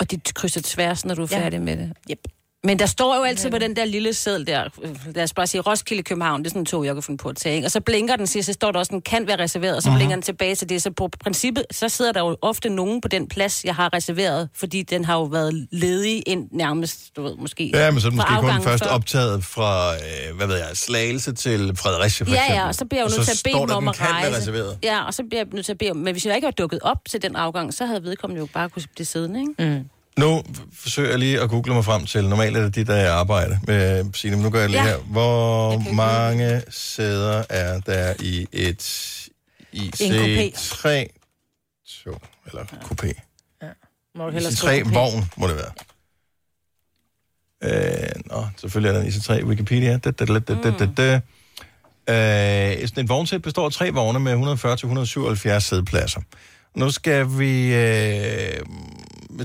Og de krydser tværs, når du er
Ja.
færdig med det.
Yep.
Men der står jo altid på den der lille seddel der, lad os bare sige Roskilde København, det er sådan en tog, jeg kan finde på at tage, ikke? og så blinker den, siger, så står der også, den kan være reserveret, og så blinker den tilbage til det. Så på princippet, så sidder der jo ofte nogen på den plads, jeg har reserveret, fordi den har jo været ledig ind nærmest, du ved, måske.
Ja, men så er måske kun først
før.
optaget fra, øh, hvad ved jeg, Slagelse til Fredericia for
Ja,
eksempel.
ja, og så bliver jeg jo nødt til at bede om at rejse.
reserveret.
Ja, og så bliver jeg nødt til at bede om, men hvis jeg ikke var dukket op til den afgang, så havde vedkommende jo bare kunne blive siddende, ikke?
Mm.
Nu forsøger jeg lige at google mig frem til, normalt er det dit der arbejde med Signe, men nu gør jeg lige
Ja.
her. Hvor mange sæder er der i et IC3 tog, eller coupé?
Må du hellere skrive
IC3
på pænt.
vogn, må det være. Øh, nå, selvfølgelig er der en IC3 Wikipedia. Da, da, da, da, da, da, da. Øh, sådan et vognsæt består af tre vogne med 140-177 sædepladser. Nu skal vi... Øh,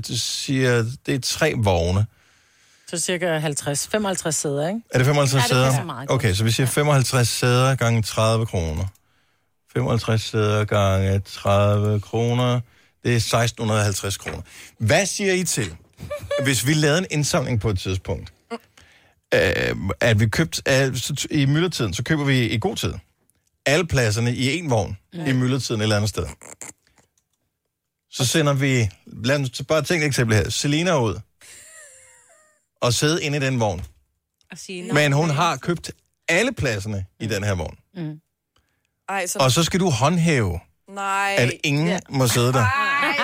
du siger, det er tre vogne.
Så cirka 50, 55 sæder, ikke?
Er det 55
Ja, det
sæder?
passer meget godt.
okay, så vi siger 55 sæder gange 30 kroner. 55 sæder gange 30 kroner. Det er 1650 kroner. Hvad siger I til, hvis vi lavede en indsamling på et tidspunkt? Øh, at vi købte, al- så t- i myldretiden, så køber vi i god tid alle pladserne i en vogn i myldretiden et eller andet sted. Så sender vi, lad os bare tænke et eksempel her, Selina ud og sidde inde i den vogn.
Og sige,
Men hun har købt alle pladserne i den her vogn.
Mm. Ej, så...
Og så skal du håndhæve,
Nej.
at ingen ja. må sidde der.
Ej,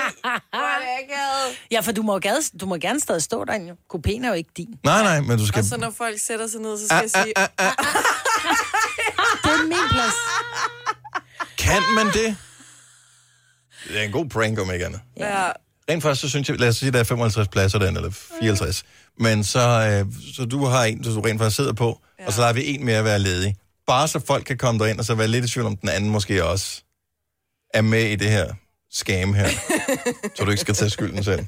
hvor er det akavet.
Ja, for du må, gerne, du må gerne stadig stå derinde. jo. Kopien er jo ikke din.
Nej, nej, men du skal...
Og så når folk sætter sig ned, så skal
Ah,
jeg sige...
ah, ah,
Det er min plads.
Kan man det? Det er en god prank, om ikke andet.
Ja.
Rent faktisk, så synes jeg, lad os sige, der er 55 pladser den, eller 54. Men så, øh, så du har en, så du rent faktisk sidder på, ja. og så lader vi en mere være ledig. Bare så folk kan komme derind, og så være lidt i tvivl om, den anden måske også er med i det her scam her. *laughs* så du ikke skal tage skylden selv.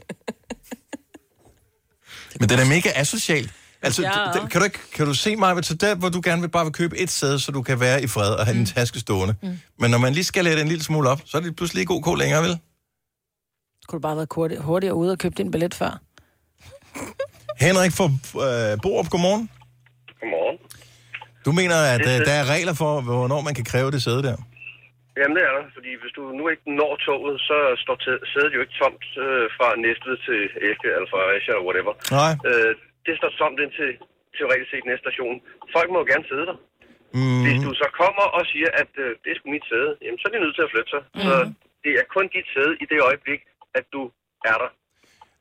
Men det er da mega asocialt. Altså,
Ja.
ja. kan, du ikke, kan du se mig, så der, hvor du gerne vil bare vil købe et sæde, så du kan være i fred og have mm. din taske stående. Mm. Men når man lige skal lade en lille smule op, så er det pludselig ikke ok længere, vel?
Kunne du bare have været hurtigere, ude og købe din billet før? *laughs*
Henrik fra øh, Borup, godmorgen.
Godmorgen.
Du mener, at
Det
øh,
det.
der er regler for, hvornår man kan kræve det sæde der?
Jamen det er der, fordi hvis du nu ikke når toget, så står sædet jo ikke tomt øh, fra Næstved til Eske, eller fra Fredericia, eller whatever.
Nej.
Øh, det står tomt ind til teoretisk set næste station. Folk må jo gerne sidde der.
Mm.
Hvis du så kommer og siger, at øh, det er sgu mit sæde, jamen så er de nødt til at flytte sig. Mm. Så det er kun dit sæde i det øjeblik, at du er der.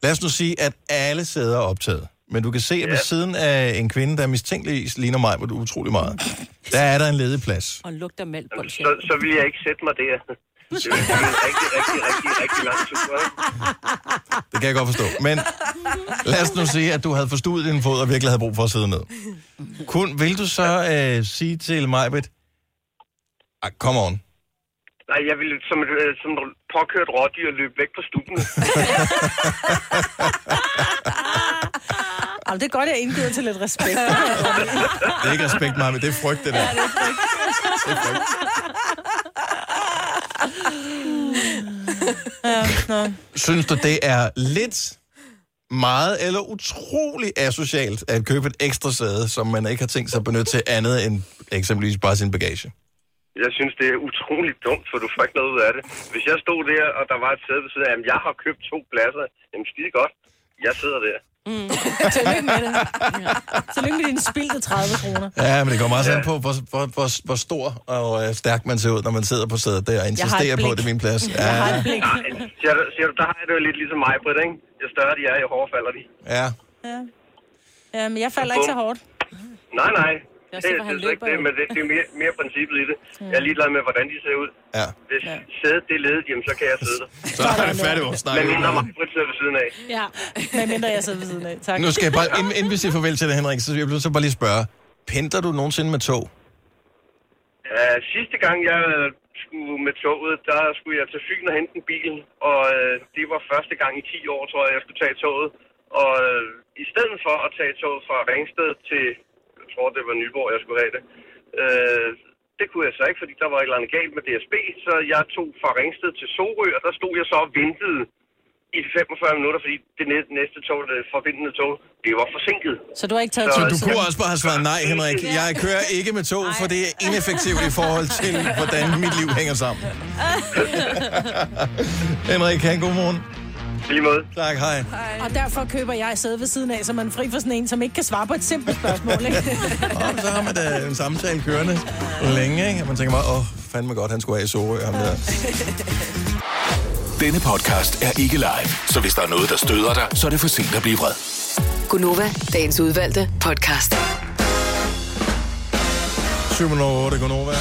Lad os nu sige, at alle sæder er optaget. Men du kan se, at ved siden af en kvinde, der mistænkeligvis ligner mig, hvor du utrolig meget, *laughs* der er der en ledig plads.
Og lugter mælk på.
Så, så vil jeg ikke sætte mig der. Det blive en rigtig, rigtig, rigtig, rigtig lang tur. ikke?
Det kan jeg godt forstå. Men lad os nu sige, at du havde forstuet din fod og virkelig havde brug for at sidde ned. Kun, vil du så øh, sige til mig, ah, come on.
Nej, jeg ville som et, øh, som et påkørt rådyr løbe væk fra stuen. *laughs*
Jamen, det er godt, jeg indgiver til lidt respekt.
Det er ikke respekt, mig, men det er frygt, det der. Det er frygt.
Ja, nå.
Synes du, det er lidt meget eller utrolig asocialt at købe et ekstra sæde, som man ikke har tænkt sig at benytte til andet end eksempelvis bare sin bagage?
Jeg synes, det er utroligt dumt, for du får ikke noget ud af det. Hvis jeg stod der, og der var et sæde ved siden af, jamen, jeg har købt to pladser, jamen skide godt, jeg sidder der.
Mm. *laughs* Tillykke med det. Ja. Tillykke med dine spildte 30 kroner.
Ja, men det kommer også an på, hvor, hvor, hvor, hvor stor og øh, stærk man ser ud, når man sidder på sædet der og insisterer på, at det er min plads. *laughs* Ja,
Nej, siger du, siger du, der har jeg det jo lidt ligesom mig, Britt, ikke? Jo større de er, jo hårdere falder de.
ja.
Ja. ja, men jeg falder ikke så hårdt.
Nej, nej.
Det er
Det,
han
det er
løber
det, men det, det er mere, mere princippet i det. Jeg er ligeglad med, hvordan de ser ud.
Ja.
Hvis sædet det er ledet, jamen, så kan jeg sidde der.
Så er det færdigt, hvor
Men
snakker vi.
mindre mig, Britt sidder ved siden af.
Ja, med mindre jeg sidder ved siden af. Tak.
Nu skal jeg bare, inden, inden vi siger farvel til dig, Henrik, så jeg bliver så bare lige spørge. Pendler du nogensinde med tog?
Uh, sidste gang, jeg skulle med toget, der skulle jeg til Fyn og hente en bil, og uh, det var første gang i 10 år, tror jeg, jeg skulle tage toget. Og uh, i stedet for at tage toget fra Ringsted til, jeg tror det var Nyborg, jeg skulle have det, uh, det kunne jeg så ikke, fordi der var et eller andet galt med DSB, så jeg tog fra Ringsted til Sorø, og der stod jeg så og ventede i 45 minutter, fordi det næ- næste tog, det forbindende tog, det var forsinket.
Så du har ikke taget
Så du kunne også bare have svaret nej, Henrik. Jeg kører ikke med tog, for det er ineffektivt i forhold til, hvordan mit liv hænger sammen. *laughs* Henrik, have en god morgen.
Lige måde.
Tak, hej.
Og derfor køber jeg sæde ved siden af, så man er fri for sådan en, som ikke kan svare på et simpelt spørgsmål. Ikke?
Og så har man da en samtale kørende længe, ikke? Og man tænker bare, åh, fandme godt, han skulle have i Sorø, ham der.
Denne podcast er ikke live, så hvis der er noget, der støder dig, så er det for sent at blive vred.
Gunova, dagens udvalgte podcast.
708 Gonova.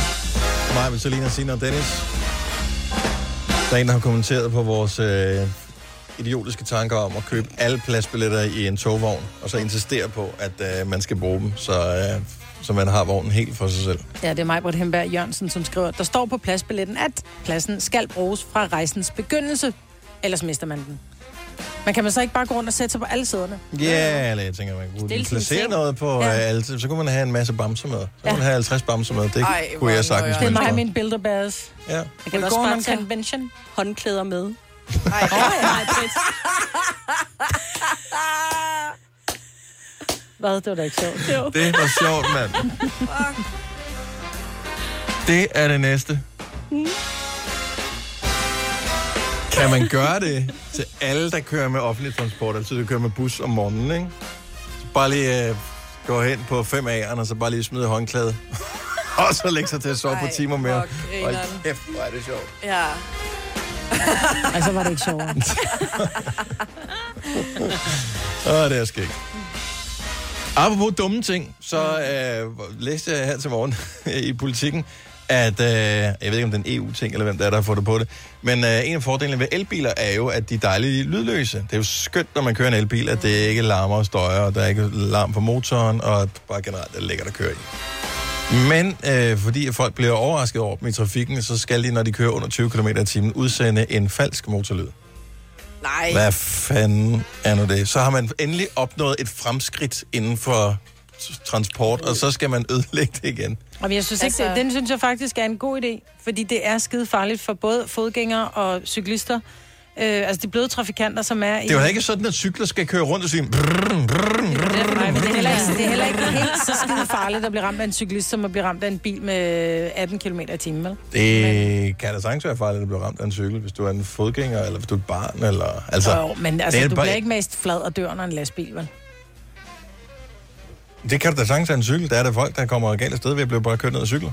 Mig med Selina, Sina og Dennis. Der er en, der har kommenteret på vores øh, idiotiske tanker om at købe alle pladsbilletter i en togvogn, og så insistere på, at øh, man skal bruge dem, så, øh, så man har vognen helt for sig selv.
Ja, det er mig, Britt Hemberg Jørgensen, som skriver, der står på pladsbilletten, at pladsen skal bruges fra rejsens begyndelse, ellers mister man den. Men kan man så ikke bare gå rundt og sætte sig på alle sæderne?
Ja, eller jeg tænker, man kunne placere noget på
Ja.
ja. alle, så kunne man have en masse bamser med. Så
Ja.
kunne man have 50 bamser med. Det
Ej,
kunne jeg sagtens
Det er mig min bilderbærs.
Ja.
Jeg kan
We
også bare tage
convention.
håndklæder med.
Ej,
nej, Britt.
Hvad? Det var da ikke sjovt. Jo.
Det var sjovt, mand. Det er det næste. Kan man gøre det til alle, der kører med offentlig transport, altså der kører med bus om morgenen, ikke? Så bare lige øh, gå hen på 5 A'eren, og så bare lige smide håndklædet. *laughs* og så lægge sig til at sove på
Ej,
timer mere. Hold
grineren.
kæft, hvor er det sjovt.
Ja. *laughs*
Altså var det ikke sjovere. *laughs*
Åh, det er skægt. Apropos dumme ting, så øh, læste jeg her til morgen *laughs* i politikken, at, øh, jeg ved ikke om det er en EU-ting, eller hvem der er, der har fået det på det, men øh, en af fordelene ved elbiler er jo, at de er dejlige lydløse. Det er jo skønt, når man kører en elbil, at det ikke larmer og støjer, og der er ikke larm på motoren, og bare generelt er det lækkert at køre i. Men øh, fordi folk bliver overrasket over dem i trafikken, så skal de, når de kører under 20 km i timen, udsende en falsk motorlyd.
Nej.
Hvad fanden er nu det? Så har man endelig opnået et fremskridt inden for transport, og så skal man ødelægge det igen.
Og jeg synes ikke,
Altså-
altså... den synes jeg faktisk er en god idé, fordi det er skide farligt for både fodgængere og cyklister. Øh, altså de bløde trafikanter, som er i...
Det er jo ikke sådan, at cykler skal køre rundt og sige... Brrr, brrr,
Nej, men det er, heller ikke, det er heller ikke *laughs* helt så skide farligt at blive ramt af en cyklist, som at blive ramt af en bil med 18 km i timen, vel?
Det kan da sagtens være farligt at blive ramt af en cykel, hvis du er en fodgænger, eller hvis du er et barn, eller... Altså,
Jo, men altså,
det, er
du
bare-
bliver ikke mest flad og dør, når en lastbil, vel?
det kan du da sagtens af en cykel. Der er der folk, der kommer galt afsted ved at blive bare kørt ned af cykler.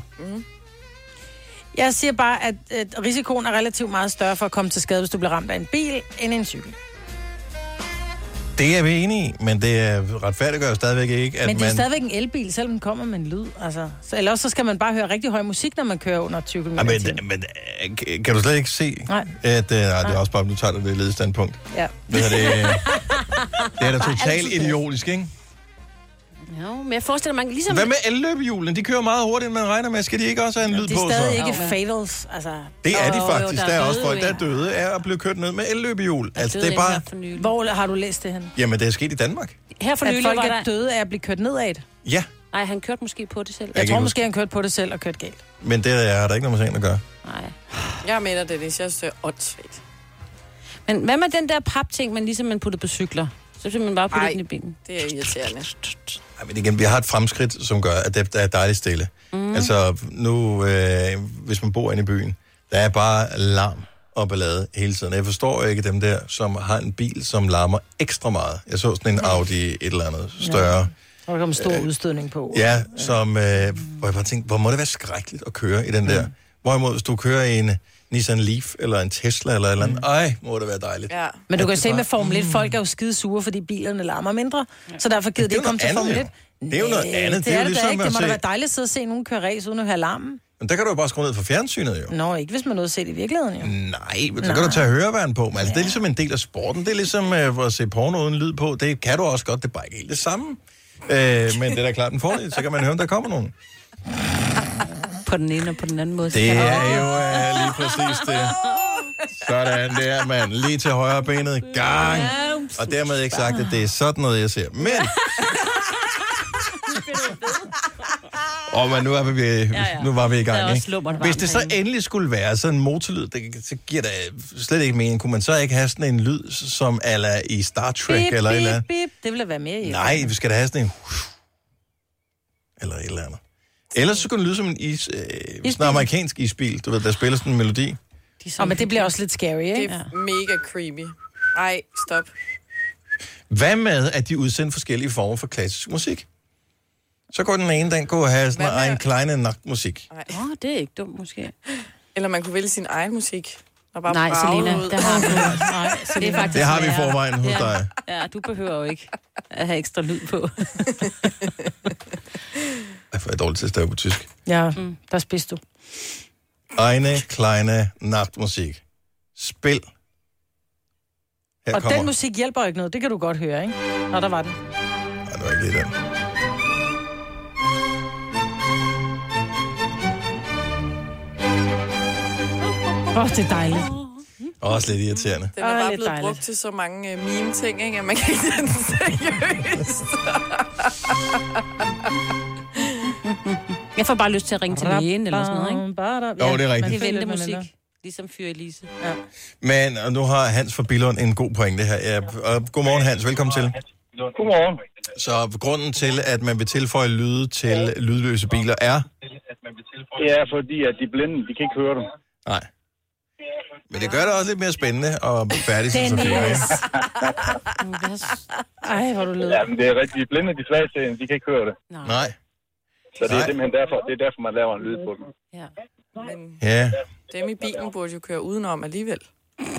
Jeg siger bare, at, at risikoen er relativt meget større for at komme til skade, hvis du bliver ramt af en bil, end en cykel.
Det er vi enige i, men det er retfærdiggør jo stadigvæk ikke, at
Men det er
man...
stadigvæk en elbil, selvom den kommer med en lyd. Altså, så, eller også så skal man bare høre rigtig høj musik, når man kører under 20 km
Ja, men, men øh, kan du slet ikke se,
Nej.
at øh, nej, det er også bare, nu tager du det ledestandpunkt.
Ja.
Hvad er det? *laughs* Det er da totalt
det.
idiotisk, ikke?
Jo, men jeg forestiller mig, ligesom...
Hvad med elløbehjulene? De kører meget hurtigt, end man regner med. Skal de ikke også have en lyd
Det
på?
er stadig
så?
ikke fatals. Altså,
Det er de
Jo, jo,
faktisk.
der
der,
er
er også
døde
folk, der er døde af at blive kørt ned med elløbehjul. Altså, det er bare...
Hvor har du læst det hen?
Jamen, det er sket i Danmark.
Her for
At
nylig
folk
var
er
der...
døde af at blive kørt nedad.
Ja,
Nej, han kørte måske på det selv.
Jeg
Jeg tror måske, han kørte på det selv og kørt galt.
men det er der ikke noget med sagen at gøre.
Nej.
Jeg er med dig, Dennis. Jeg synes, det er åndssvagt.
Men hvad med den der papting, man ligesom man putter på cykler? Så skal man bare putte
Ej.
den i bilen.
Det er irriterende.
Ej, men igen, vi har et fremskridt, som gør, at det er dejligt stille. Mm. Altså, nu, øh, hvis man bor inde i byen, der er bare larm og ballade hele tiden. Jeg forstår ikke dem der, som har en bil, som larmer ekstra meget. Jeg så sådan en Audi et eller andet større.
Og der kommer stor udstødning på.
Ja, som, øh, hvor jeg bare tænkte, hvor må det være skrækkeligt at køre i den der. Hvorimod, hvis du kører i en Nissan Leaf, eller en Tesla, eller et eller andet, ej, må det være dejligt.
Ja.
Men du kan
det
se med Formel 1, folk er jo skide sure, fordi bilerne larmer mindre. Så derfor gider de
det er
ikke komme
jo
til Formel 1.
andet, jo. Det er jo noget andet.
Det er, det
ligesom
ikke.
at
Det må da være dejligt at sidde og se nogen køre race uden at høre larmen.
Men der kan du jo bare skrue ned for fjernsynet, jo.
Nå, ikke hvis man nåede at se det i virkeligheden, jo.
Nej, men så kan du tage høreværn på. Men altså, det er ligesom en del af sporten. Det er ligesom øh, at se porno uden lyd på. Det kan du også godt. Det er bare ikke helt det samme. Øh, men det er da klart en fordel. Så kan man høre, om der kommer nogen.
På den ene og på den anden måde.
Det er jo øh, lige præcis det. Sådan der, mand. Lige til højre benet. Gang. Og dermed ikke sagt, at det er sådan noget, jeg ser. Men... *laughs* Og men nu, er vi, ja, ja. nu var vi i gang, ikke? Hvis det så endelig skulle være sådan en motorlyd, det, så giver det slet ikke mening. Kunne man så ikke have sådan en lyd, som er i Star Trek
Bip,
eller et eller
bip, bip. Det ville være mere i.
Nej, vi skal da have sådan en... Eller et eller andet. Ellers så kunne det lyde som en is, øh, sådan en amerikansk isbil, du ved, der spiller sådan en melodi.
Og men det bliver også lidt scary, ikke?
Det er mega creepy. Ej, stop.
Hvad med, at de udsender forskellige former for klassisk musik? Så går den ene, den kunne have sådan
med-
en kleine nachtmusik.
Nej.
Åh, oh, det er ikke dumt, måske.
Eller man kunne vælge sin egen musik. Og bare
Nej, Selina,
ud.
det har vi. *laughs* Nej, det er faktisk
Det har vi i forvejen hos
ja.
dig.
Ja, du behøver jo ikke at have ekstra lyd på. *laughs*
Jeg får jeg dårligt til at stave på tysk.
Ja, mm. der spidste du.
Eine kleine Nachtmusik. Spil. Her
Og
kommer...
den musik hjælper jo ikke noget. Det kan du godt høre, ikke? Nå, der var den.
Nej, det var ikke lige den.
Åh, oh, det er dejligt.
Også lidt irriterende.
Den er
Åh,
bare
lidt
blevet
dejligt.
brugt til så mange uh, meme-ting, ikke? At man kan ikke tage den seriøst. *laughs*
Jeg får bare lyst til at ringe til lægen eller sådan noget, ikke?
Jo, det er rigtigt.
Det er ventemusik. Ligesom Fyr Elise.
Ja.
Men og nu har Hans fra Billund en god pointe her. Ja, og godmorgen Hans, velkommen til.
Godmorgen.
Så grunden til, at man vil tilføje lyde til lydløse biler er...
Det er fordi, at de blinde, de kan ikke høre dem.
Nej. Men det gør det også lidt mere spændende og færdig sin trafik, ikke?
Ej, hvor du lød.
Ja, men det er rigtigt. De blinde, de svageste, de kan ikke høre det.
Nej.
Så det er
Nej.
simpelthen derfor, det er derfor, man laver en lyd på dem.
Men
Ja.
dem i bilen burde jo køre udenom alligevel.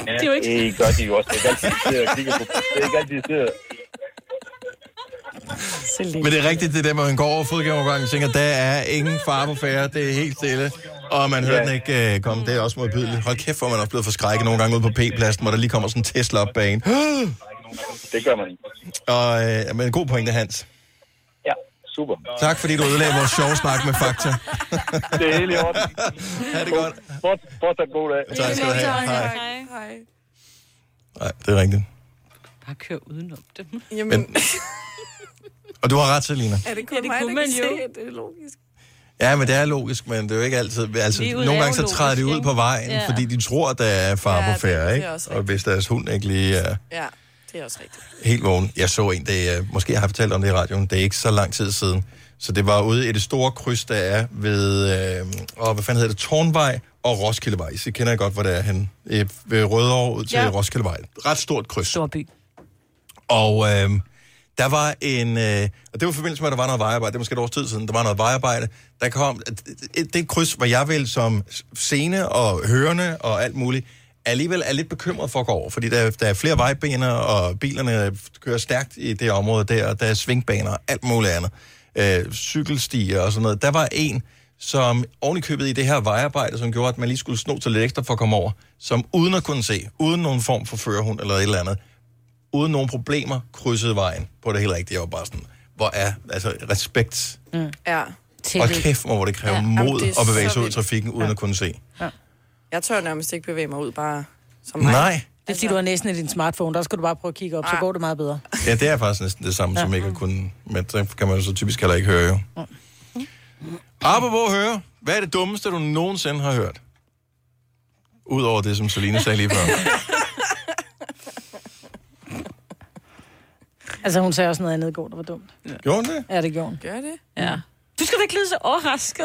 Ja, det, er jo ikke... det gør de jo også. Det er ikke altid, de sidder og kigger på. Det er ikke altid, de sidder.
Men det er rigtigt, det der, hvor man går over fodgængerovergangen og tænker, der er ingen fare på færre, det er helt stille. Og man hører
Ja.
den ikke uh, komme, det er også modbydeligt. Hold kæft, hvor man er også blevet forskrækket nogle gange ude på P-pladsen, hvor der lige kommer sådan en Tesla op bag *gasps* en.
Det gør man.
Og, uh, men god pointe, Hans.
Super.
Tak fordi du ødelagde vores sjove snak med fakta.
Det er helt i orden.
Ha' det godt.
Fort, fortsat god dag.
Tak skal du have. Hej.
Hej.
Nej, det er rigtigt.
Bare kør udenom dem.
Jamen,
Men- Og du har ret, Selina.
er det kun
Ja, det
mig,
kunne
der
man
kan
jo.
se, at det er logisk?
Ja, men det er logisk, men det er jo ikke altid... Altså, nogle
er
gange så træder de ud på
ikke?
vejen,
Ja.
fordi de tror, der er far
Ja,
på
det-
færre,
det er
ikke? Og hvis deres hund ikke lige er
Ja, det er også rigtigt.
helt vågen. Jeg så en, det er, måske jeg har fortalt om det i radioen, det er ikke så lang tid siden. Så det var ude i det store kryds, der er ved, øh, og hvad fanden hedder det, Tornvej og Roskildevej. Så kender jeg godt, hvor det er hen. Øh, Ved Rødovre ud til
Ja.
Roskildevej. Ret stort kryds.
Storby.
Og øh, der var en... Øh, og det var i forbindelse med, at der var noget vejarbejde. Det var måske et års tid siden. Der var noget vejarbejde. Der kom... Det, det kryds, hvor jeg vil som scene og hørende og alt muligt, alligevel er lidt bekymret for at gå over. Fordi der, der er flere vejbaner, og bilerne kører stærkt i det område der. Og der er svingbaner og alt muligt andet. Øh, cykelstier og sådan noget. Der var en, som oven i købet i det her vejarbejde, som gjorde, at man lige skulle sno til lidt ekstra for at komme over, som uden at kunne se, uden nogen form for førerhund eller et eller andet, uden nogen problemer, krydsede vejen på det helt rigtige. Jeg var bare sådan, hvor er, altså, respekt.
Ja.
Og kæft, hvor det kræver
Ja,
mod
det
at bevæge
så
sig ud i trafikken, uden ja. at kunne se.
Jeg tør nærmest ikke bevæge mig ud bare som mig.
Nej.
Det er fordi, du har næsten i din smartphone. Der skal du bare prøve at kigge op, så
Ah.
går det meget bedre.
Ja, det er faktisk næsten det samme, ja. som ikke kunne... Men så kan man så typisk heller ikke høre, jo. Apropos høre, hvad er det dummeste, du nogensinde har hørt? Udover det, som Selina sagde lige før. *laughs*
Altså, hun sagde også noget andet i går, der var dumt.
Gjorde hun det?
Ja, det gjorde hun.
Gør det?
Ja. Du skal da ikke lyde så overrasket.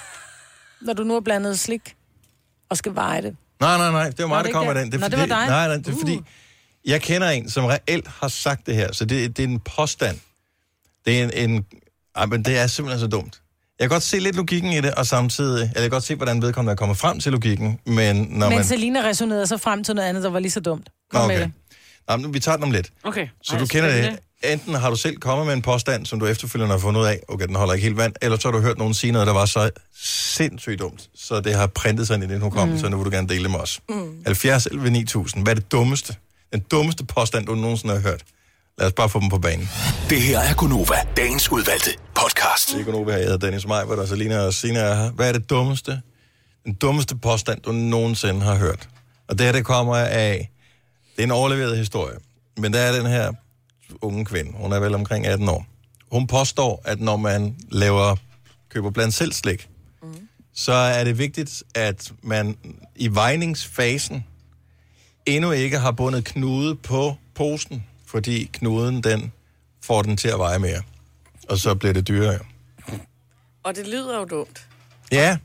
*laughs*
Når du nu har blandet slik og skal veje det.
Nej, nej, nej. Det var
Nå,
mig,
det
der
er
kom med den.
det.
er
Nå, det var
fordi-
dig.
Nej, nej, det er
Uh.
fordi, jeg kender en, som reelt har sagt det her. Så det, det er en påstand. Det er en... en ej, men det er simpelthen så dumt. Jeg kan godt se lidt logikken i det, og samtidig... Eller jeg kan godt se, hvordan vedkommende er kommet frem til logikken, men når
Men
man...
Selina resonerede så frem til noget andet, der var lige så dumt. Kom med
Okay.
det.
Nå, men vi tager den om lidt.
Okay.
Så du kender det. Enten har du selv kommet med en påstand, som du efterfølgende har fundet ud af, okay, den holder ikke helt vand, eller så har du hørt nogen sige noget, der var så sindssygt dumt, så det har printet sig ind i din hukommelse, mm. så nu vil du gerne dele det med os. Mm. 70 11 9000. Hvad er det dummeste? Den dummeste påstand, du nogensinde har hørt. Lad os bare få dem på banen.
Det her er Gunova, dagens udvalgte podcast.
Det er Gunova, jeg hedder Dennis Meiber, og Selina og Sina er her. Hvad er det dummeste? Den dummeste påstand, du nogensinde har hørt. Og det her, det kommer af... Det er en overleveret historie. Men der er den her unge kvinde. Hun er vel omkring 18 år. Hun påstår, at når man laver, køber blandt selv slik, mm. så er det vigtigt, at man i vejningsfasen endnu ikke har bundet knude på posen, fordi knuden, den får den til at veje mere. Og så bliver det dyrere.
Og det lyder jo dumt.
Ja,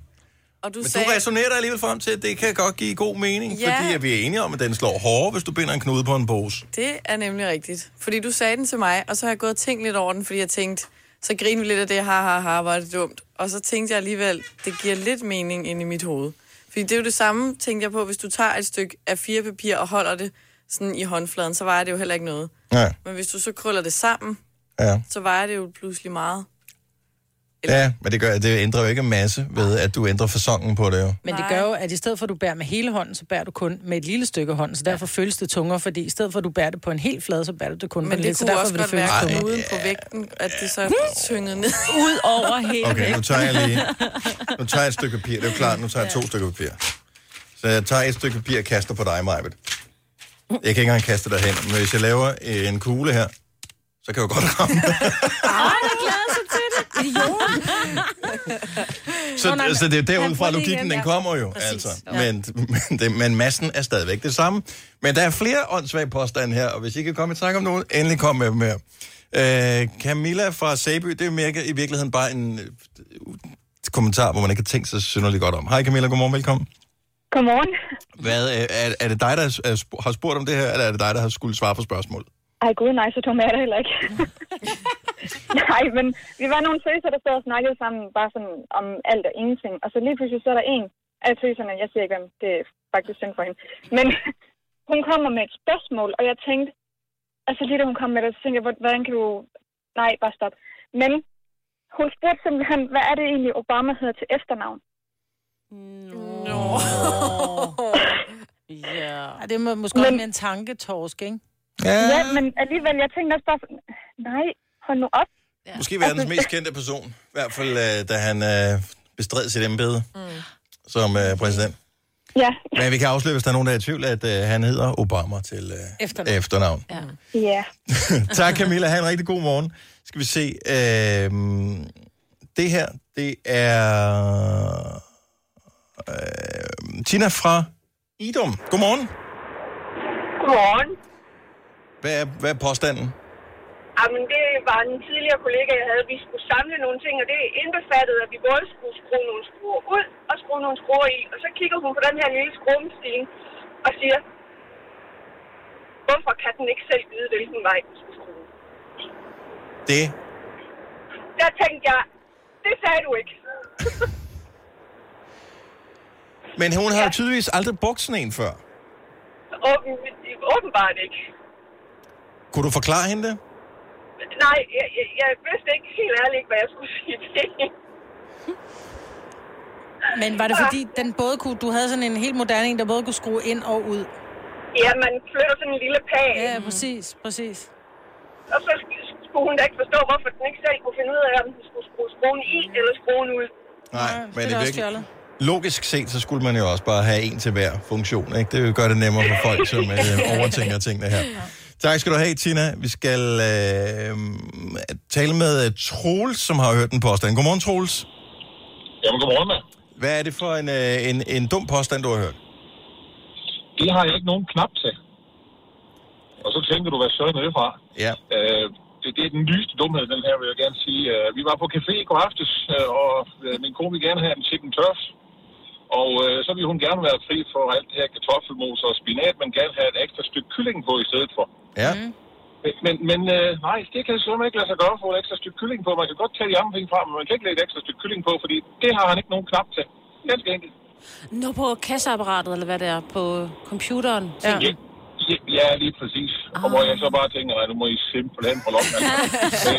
Og du
men
sagde...
du resonerer dig alligevel frem til, at det kan godt give god mening,
Ja.
fordi at vi er enige om, at den slår hårdere, hvis du binder en knude på en pose.
Det er nemlig rigtigt. Fordi du sagde den til mig, og så har jeg gået og tænkt lidt over den, fordi jeg tænkte, så griner vi lidt af det, ha, ha, ha, var det dumt. Og så tænkte jeg alligevel, det giver lidt mening ind i mit hoved. Fordi det er jo det samme, tænkte jeg på, hvis du tager et stykke af fire papir og holder det sådan i håndfladen, så vejer det jo heller ikke noget.
Ja,
Men hvis du så krøller det sammen,
ja.
så vejer det jo pludselig meget.
Ja, men det, gør, det ændrer jo ikke en masse ved, at du ændrer fasongen på det jo.
Men det gør jo, at i stedet for, at du bærer med hele hånden, så bærer du kun med et lille stykke hånd, så derfor føles det tungere, fordi i stedet for, at du bærer det på en helt flade, så bærer du det kun på
Men
en
det
lidt, så
kunne
derfor
også
vil det
godt
føles
være
tungere.
knuden på vægten, at det så er tynget ned. *laughs*
Ud over hele
Okay, nu tager jeg lige... *laughs* Nu tager jeg et stykke papir. Det er jo klart, nu tager jeg to stykker papir. Så jeg tager et stykke papir og kaster på dig, Majbet. Jeg kan ikke engang kaste dig hen, men hvis jeg laver en kugle her, så kan jeg jo godt ramme dig.
Ej, jeg glæder sig til det. Idiot. *laughs*
Så,
Nå, nej,
så det er derudfra logikken, den kommer jo.
Præcis.
Altså.
Ja.
Men, men, det, men massen er stadigvæk det samme. Men der er flere åndssvage påstande her, og hvis I kan komme i tanke om nogen, endelig kom med dem her. Øh, Camilla fra Sæby, det er mere i virkeligheden bare en øh, kommentar, hvor man ikke har tænkt sig synderligt godt om. Hej Camilla, godmorgen, velkommen.
Godmorgen.
Hvad, øh, er, er det dig, der er har spurgt om det her, eller er det dig, der har skulle svare på spørgsmålet?
Ej gud, nej, så tom er det heller ikke. *laughs* *laughs* nej, men vi var nogle tøser, der stod og snakkede sammen, bare sådan om alt og ingenting. Og så lige pludselig så er der en af tøserne, jeg siger ikke, hvem, det er faktisk synd for hende. Men *laughs* hun kommer med et spørgsmål, og jeg tænkte, altså lige da hun kom med det, så tænkte jeg, "Hvor- hvordan kan du... Nej, bare stop. Men hun spurgte simpelthen, hvad er det egentlig, Obama hedder til efternavn?
Nå. *laughs* Ja. Ej, Det må måske
Men-
også være en tanketorsk, ikke?
Ja. ja, men alligevel, jeg tænkte også bare nej, hold nu op.
Ja. Måske verdens mest kendte person. I hvert fald, øh, da han øh, bestred sit embede mm. som øh, præsident.
Ja.
Men vi kan afsløre, hvis der er nogen, der er i tvivl, at øh, han hedder Obama til øh,
Efternavn.
efternavn.
Ja. Ja. *laughs*
tak Camilla, ha' en rigtig god morgen. Skal vi se. Øh, det her, det er... Øh, Tina fra Idum. Godmorgen.
Godmorgen.
Hvad er, hvad er påstanden?
Jamen, det var en tidligere kollega, jeg havde. Vi skulle samle nogle ting, og det indbefattede, at vi både skulle skrue nogle skruer ud og skrue nogle skruer i. Og så kigger hun på den her lille skruemaskine og siger, hvorfor kan den ikke selv vide, hvilken vej den skal skrue?
Det
Der tænkte jeg, det sagde du ikke. *laughs*
Men hun har ja. tydeligvis aldrig brugt sådan en før.
Åben, åbenbart ikke.
Kunne du forklare hende det?
Nej, jeg, jeg, jeg vidste ikke helt ærligt, hvad jeg skulle sige til. *laughs*
Men var det fordi, den både kunne, du havde sådan en helt moderne en, der både kunne skrue ind og ud?
Ja, man flytter sådan en lille pæl.
Ja, præcis, præcis.
Og så sk- skulle hun da ikke forstå, hvorfor den ikke selv kunne finde ud af, om den skulle skrue skruen i eller skruen ud.
Nej, men
det er også
virkelig...
fjollet.
Logisk set, så skulle man jo også bare have en til hver funktion. Ikke? Det vil gøre det nemmere for folk, som øh, overtænker tingene her. Tak skal du have, Tina. Vi skal øh, tale med øh, Troels, som har hørt en påstand. Godmorgen, Troels.
Jamen, godmorgen, mand.
Hvad er det for en, øh, en, en dum påstand, du har hørt?
Det har jeg ikke nogen knap til. Og så tænker du, hvad søren er det fra?
Ja.
Øh, det, det er den nyeste dumhed, den her, vil jeg gerne sige. Øh, vi var på café i går aftes, øh, og øh, min kone ville gerne have en chicken turf. Og øh, så ville hun gerne være fri for alt det her kartoffelmos og spinat, men gerne have et ekstra stykke kylling på i stedet for.
Ja.
Men, men øh, nej, det kan simpelthen ikke lade sig gøre at få et ekstra stykke kylling på. Man kan godt tage de andre ting fra, men man kan ikke lægge et ekstra stykke kylling på, fordi det har han ikke nogen knap til. Ganske enkelt.
Nå, på kasseapparatet, eller hvad det er, på computeren.
Ja. Ja, ja, ja, lige præcis. Og hvor jeg så bare tænker, at nu må I simpelthen holde op. Altså.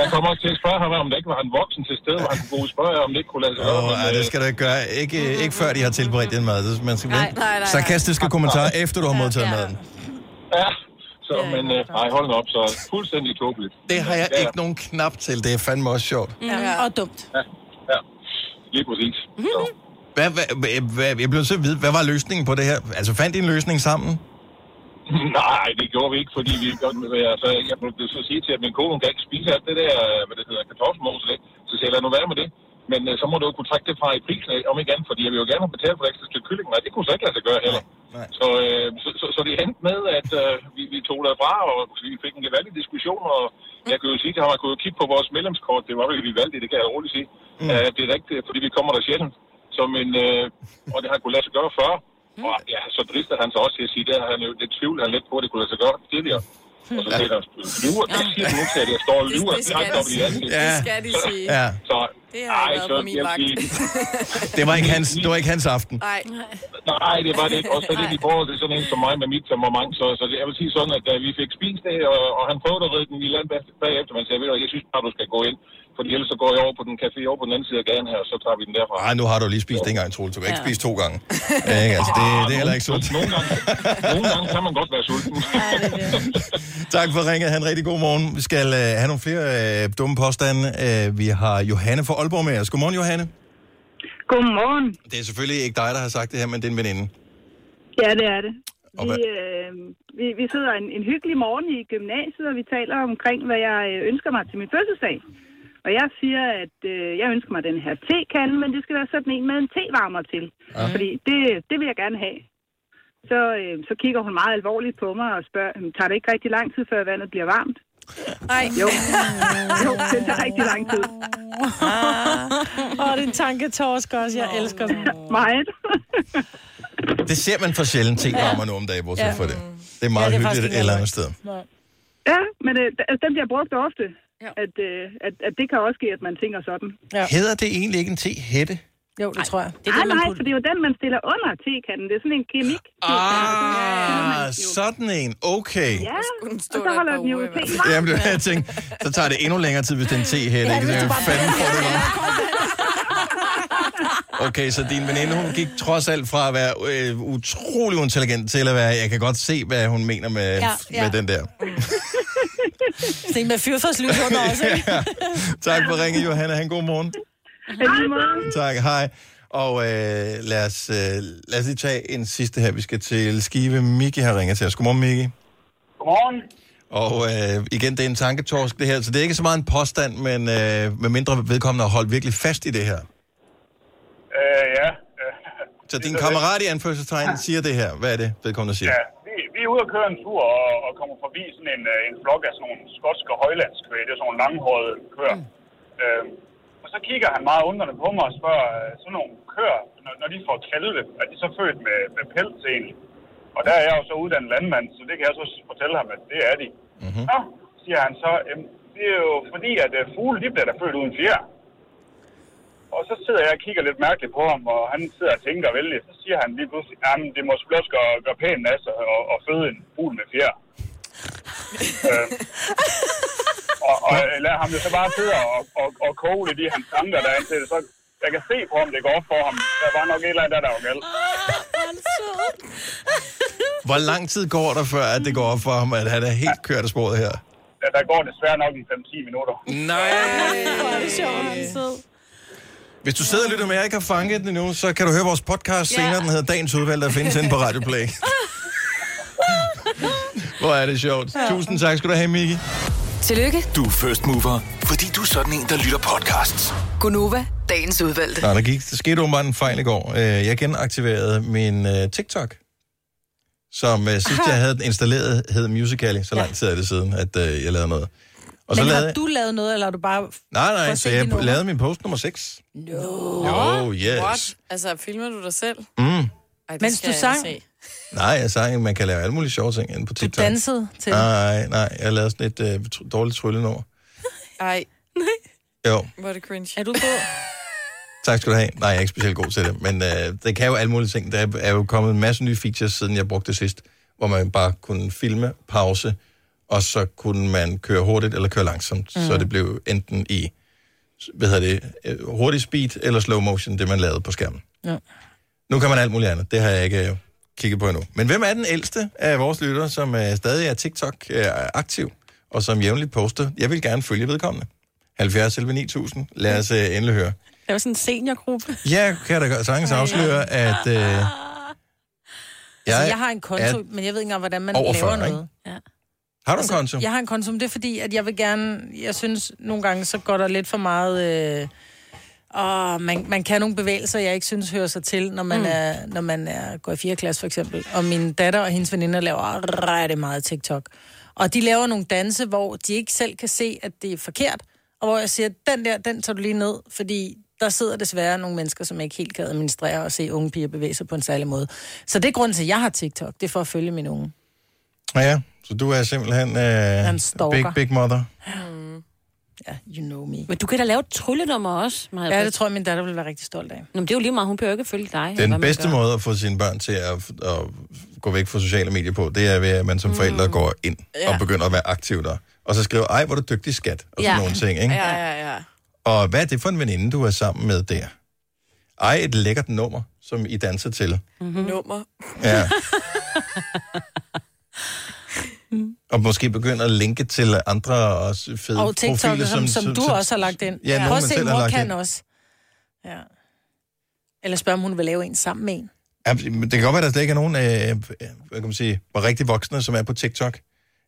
Jeg, kommer også til at spørge ham, om der ikke var en voksen til stede, hvor han kunne og spørge, om det ikke kunne lade sig gøre.
Åh,
men,
ej,
øh,
det skal du ikke gøre. Ikke, ikke før de har tilberedt din mad. Det- Man skal
Nej,
vente.
nej, nej, nej.
Sarkastiske kommentarer, efter du har modtaget maden.
Ja, så, men øh, nej, hold op, så fuldstændig tåbeligt.
Det har jeg
Ja,
ikke nogen knap til. Det er fandme også sjovt.
Ja. Og dumt.
Ja, ja. lige præcis. Så.
Hvad, hvad, hvad, jeg bliver nødt til at vide, hvad var løsningen på det her? Altså, fandt I en løsning sammen? *laughs*
Nej, det gjorde vi ikke, fordi vi godt med, altså, jeg må så sige til, at min kone hun kan ikke spise alt det der, hvad det hedder, kartoffelmos og det. Så siger jeg, lad nu være med det. Men øh, så må du jo kunne trække det fra i prisen om ikke andet, fordi jeg vil jo gerne have betalt for et ekstra stykke kylling, og det kunne så ikke lade sig gøre heller.
Nej.
Så, øh, så, så, så, det endte med, at øh, vi, vi tog derfra, og vi fik en gevaldig diskussion, og jeg kan jo sige til ham, at kunne kigge på vores medlemskort, det var jo gevaldigt, det kan jeg roligt sige. Mm. Uh, det er rigtigt, fordi vi kommer der sjældent, som en, øh, og det har kunne lade sig gøre før. Og ja, så drister han sig også til at sige, det har han jo lidt tvivl, han lidt på, det kunne lade sig gøre tidligere. Og så siger han, lyver, det siger du til, at jeg står og lyver.
Det skal de sige. Det skal de sige.
Ja.
Så,
Det har
ej,
været
så
på min vagt. *laughs*
Det var ikke hans, det var ikke hans aften.
Nej.
Nej, det var det ikke. Også *laughs* lidt i forhold til sådan en som mig med mit temperament. Så, så det, jeg vil sige sådan, at da vi fik spist det, og, og han prøvede at redde den i land bag- bagefter, men sagde, ved du, jeg synes bare, du skal gå ind. Fordi ellers så går jeg over på den café over på den anden side af gaden her, og så tager vi den derfra.
Ej, nu har du lige spist en gang, Troels. Du kan ikke spise to gange. Ja, ikke? Altså, det, det er heller ikke sundt.
Nogle gange, nogle gange kan man godt være sulten. *laughs*
Tak for ringet. Han rigtig god morgen. Vi skal øh, have nogle flere øh, dumme påstande. Øh, vi har Johanne fra Aalborg med os. Godmorgen, Johanne.
Godmorgen.
Det er selvfølgelig ikke dig, der har sagt det her, men det er en veninde.
Ja, det er det.
Og
Vi, øh, vi, vi sidder en, en hyggelig morgen i gymnasiet, og vi taler omkring, hvad jeg ønsker mig til min fødselsdag. Og jeg siger, at øh, jeg ønsker mig den her tekande, men det skal være sådan en med en tevarmer til.
Ja.
Fordi det, det vil jeg gerne have. Så, øh, så kigger hun meget alvorligt på mig og spørger, "Jamen, tager det ikke rigtig lang tid, før vandet bliver varmt?
Nej.
Jo. jo, det tager rigtig lang tid.
Åh, det er en tanketorsk også. Jeg elsker dem. *laughs*
Meget.
Det ser man for sjældent ting varmer nu om dagen, bortset
Ja.
fra det. Det er meget
Ja, det er
hyggeligt et eller andet sted.
Ja, men øh, altså, den bliver brugt ofte. Ja. At, øh, at, at det kan også ske, at man tænker sådan.
Ja.
Hedder det egentlig ikke en te-hætte?
Jo, det tror jeg.
Det er nej, nej, for det er jo den, man stiller under tekanden. Det er sådan en kemik.
Ah, sådan en. Okay.
Ja, og så holder den jo te
Jamen, det var, jeg tænkte, så tager det endnu længere tid, hvis det er en te-hætte.
Ja,
ikke?
hvis
Så
du bare-
fanden får det. Okay, så din veninde, hun gik trods alt fra at være øh, utrolig intelligent til at være, jeg kan godt se, hvad hun mener med,
Ja,
ja,
ja.
med den der.
Det er med fyrfadslys under også, ikke? *laughs*
ja. Tak for ringe, Johanna. Han god morgen. Tak, hej. Og øh, lad, os, øh, lad os lige tage en sidste her. Vi skal til Skive. Miki har ringet til os. Godmorgen, Miki.
Godmorgen.
Og øh, igen, det er en tanketorsk, det her. Så det er ikke så meget en påstand, men øh, med mindre vedkommende har holdt virkelig fast i det her.
Øh, ja.
Så din kammerat i anførselstegn siger det her. Hvad er det, vedkommende siger?
ja. Vi, vi er ude at køre en tur og, og kommer forbi sådan en, øh, en flok af sådan nogle skotske højlandskvæg. Det er sådan nogle langhårede køer. Mm. Øh, og så kigger han meget undrende på mig og spørger, øh, sådan nogle køer, når, når de får kalve, er de så født med, med pels egentlig? Og der er jeg jo så uddannet landmand, så det kan jeg så fortælle ham, at det er de.
Mm-hmm.
Nå, siger han så, "Jamen, det er jo fordi, at øh, fugle, de bliver da født uden fjer. Og så sidder jeg og kigger lidt mærkeligt på ham, og han sidder og tænker vældig. Så siger han lige pludselig, at det må selvfølgelig også gøre, gøre pænt af sig og, og føde en fugl med fjer. *laughs* øh, og, og jeg lader ham jo så bare sidde og, og, og koge lidt i hans tanker der indtil det så jeg kan se på ham, det går op for ham. Der var nok et eller andet, der, der var galt. *laughs*
Hvor lang tid går der, før at det går op for ham, at han er helt kørt af sporet her?
Ja, der går desværre nok en 5-10 minutter.
Nej!
Hvor er det sjovt.
Hvis du sidder og lytter med og ikke har fanget den endnu, så kan du høre vores podcast
Ja.
senere. Den hedder Dagens Udvalg, der findes inde på Radio Play. *laughs* Hvor er det sjovt.
Ja.
Tusind tak skal du have, Miki.
Tillykke,
Du er first mover, fordi du er sådan en, der lytter podcasts.
Gunova, dagens udvalgte.
Nej, der, gik, der skete åbenbart en fejl i går. Øh, Jeg genaktiverede min uh, TikTok, som uh, sidst jeg havde den installeret, hed Musical.ly. Så lang tid er det siden, at uh, jeg lavede noget. Og så
Men
lavede
har du lavet noget, eller har du bare...
Nej, nej, så jeg
nummer?
lavede min post nummer 6.
No.
Jo, yes.
What? Altså, filmer du dig selv?
Mm.
Ej, det
Mens
skal
du
jeg
sang?
se.
Nej, jeg sagde, man kan lave alle mulige sjove ting inde på
Du
TikTok.
dansede til.
Nej, nej, jeg lavede sådan et uh, tr- dårligt tryllenummer.
Ej,
Jo,
hvor er det cringe.
Er du god? *laughs*
tak skal du have. Nej, jeg er ikke specielt god til det, men uh, det kan jo alle mulige ting. Der er- er jo kommet en masse nye features, siden jeg brugte det sidst, hvor man bare kunne filme, pause, og så kunne man køre hurtigt eller køre langsomt. Mm. Så det blev enten i hvad hedder det, øh, hurtig speed eller slow motion, det man lavede på skærmen.
Ja.
Nu kan man alt muligt andet. Det har jeg ikke øh, kigget på endnu. Men hvem er den ældste af vores lyttere, som øh, stadig er TikTok øh, aktiv, og som jævnligt poster? Jeg vil gerne følge vedkommende. 70 11 9000. Lad os øh, endelig høre.
Det var sådan en seniorgruppe.
Jeg kan da godt sagtens afsløre, at øh, jeg,
Altså, jeg har en konto,
er
men jeg ved ikke engang, hvordan man
over
laver
40,
noget. Ja.
Har du en konto?
Jeg har en konto, men det er fordi, at jeg vil gerne... Jeg synes, nogle gange, så går der lidt for meget... Øh, og man, man kan nogle bevægelser, jeg ikke synes hører sig til, når man,
Mm.
er, når man er, går i 4. klasse, for eksempel. Og min datter og hendes veninder laver rigtig meget TikTok. Og de laver nogle danse, hvor de ikke selv kan se, at det er forkert. Og hvor jeg siger, den der, den tager du lige ned, fordi der sidder desværre nogle mennesker, som ikke helt kan administrere og se unge piger bevæge sig på en særlig måde. Så det er grunden til, at jeg har TikTok. Det er for at følge mine unge.
Ja, ja. Så du er simpelthen øh,
en stalker.
big, big mother.
Ja, you know me.
Men du kan da lave et tryllenummer også, Maja.
Ja, det tror jeg, min datter vil være rigtig stolt af.
Nå, men det er jo lige meget, hun behøver ikke følge dig.
Den bedste måde at få sine børn til at, at gå væk fra sociale medier på, det er ved, at man som forældre går ind
Ja.
og begynder at være aktiv der. Og så skriver, ej, hvor er du dygtig skat, og sådan
Ja.
nogle ting, ikke?
Ja, ja, ja.
Og hvad er det for en veninde, du er sammen med der? Ej, et lækkert nummer, som I danser til.
Mm-hmm. Nummer.
Ja. *laughs* og måske begynde at linke til andre også fede
Og TikTok,
profiler,
som, som, som du også har lagt ind.
Ja, nogen,
Prøv at se, mor
lagt
kan
ind.
også. Ja. Eller spørg, om hun vil lave en sammen med en.
Ja, men det kan godt være, at der slet ikke er nogen, øh, hvad kan man sige, hvor rigtig voksne, som er på TikTok.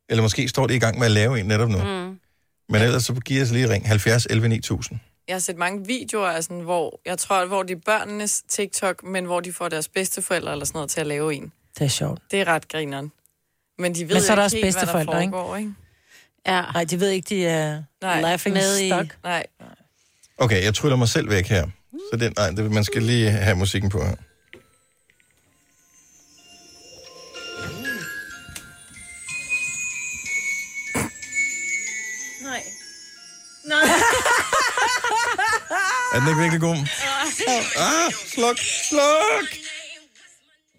Eller måske står de i gang med at lave en netop nu. Mm. Men ellers så giver jeg så lige ring 70 11 9000.
Jeg har set mange videoer, af sådan, hvor jeg tror, hvor det er børnenes TikTok, men hvor de får deres bedsteforældre eller sådan noget til at lave en.
Det er sjovt.
Det er ret grineren. Men de ved
Men så er der
ikke
også
helt, hvad der
bedsteforældre, ikke?
foregår, ikke?
Ja.
Nej, de ved ikke, de er
Nej.
laughing
Med i-
stock.
Nej.
Okay, jeg tryller mig selv væk her. Så den, nej, det, man skal lige have musikken på her.
Nej. *laughs*
Nej.
Er den ikke virkelig god? Ah, sluk, sluk!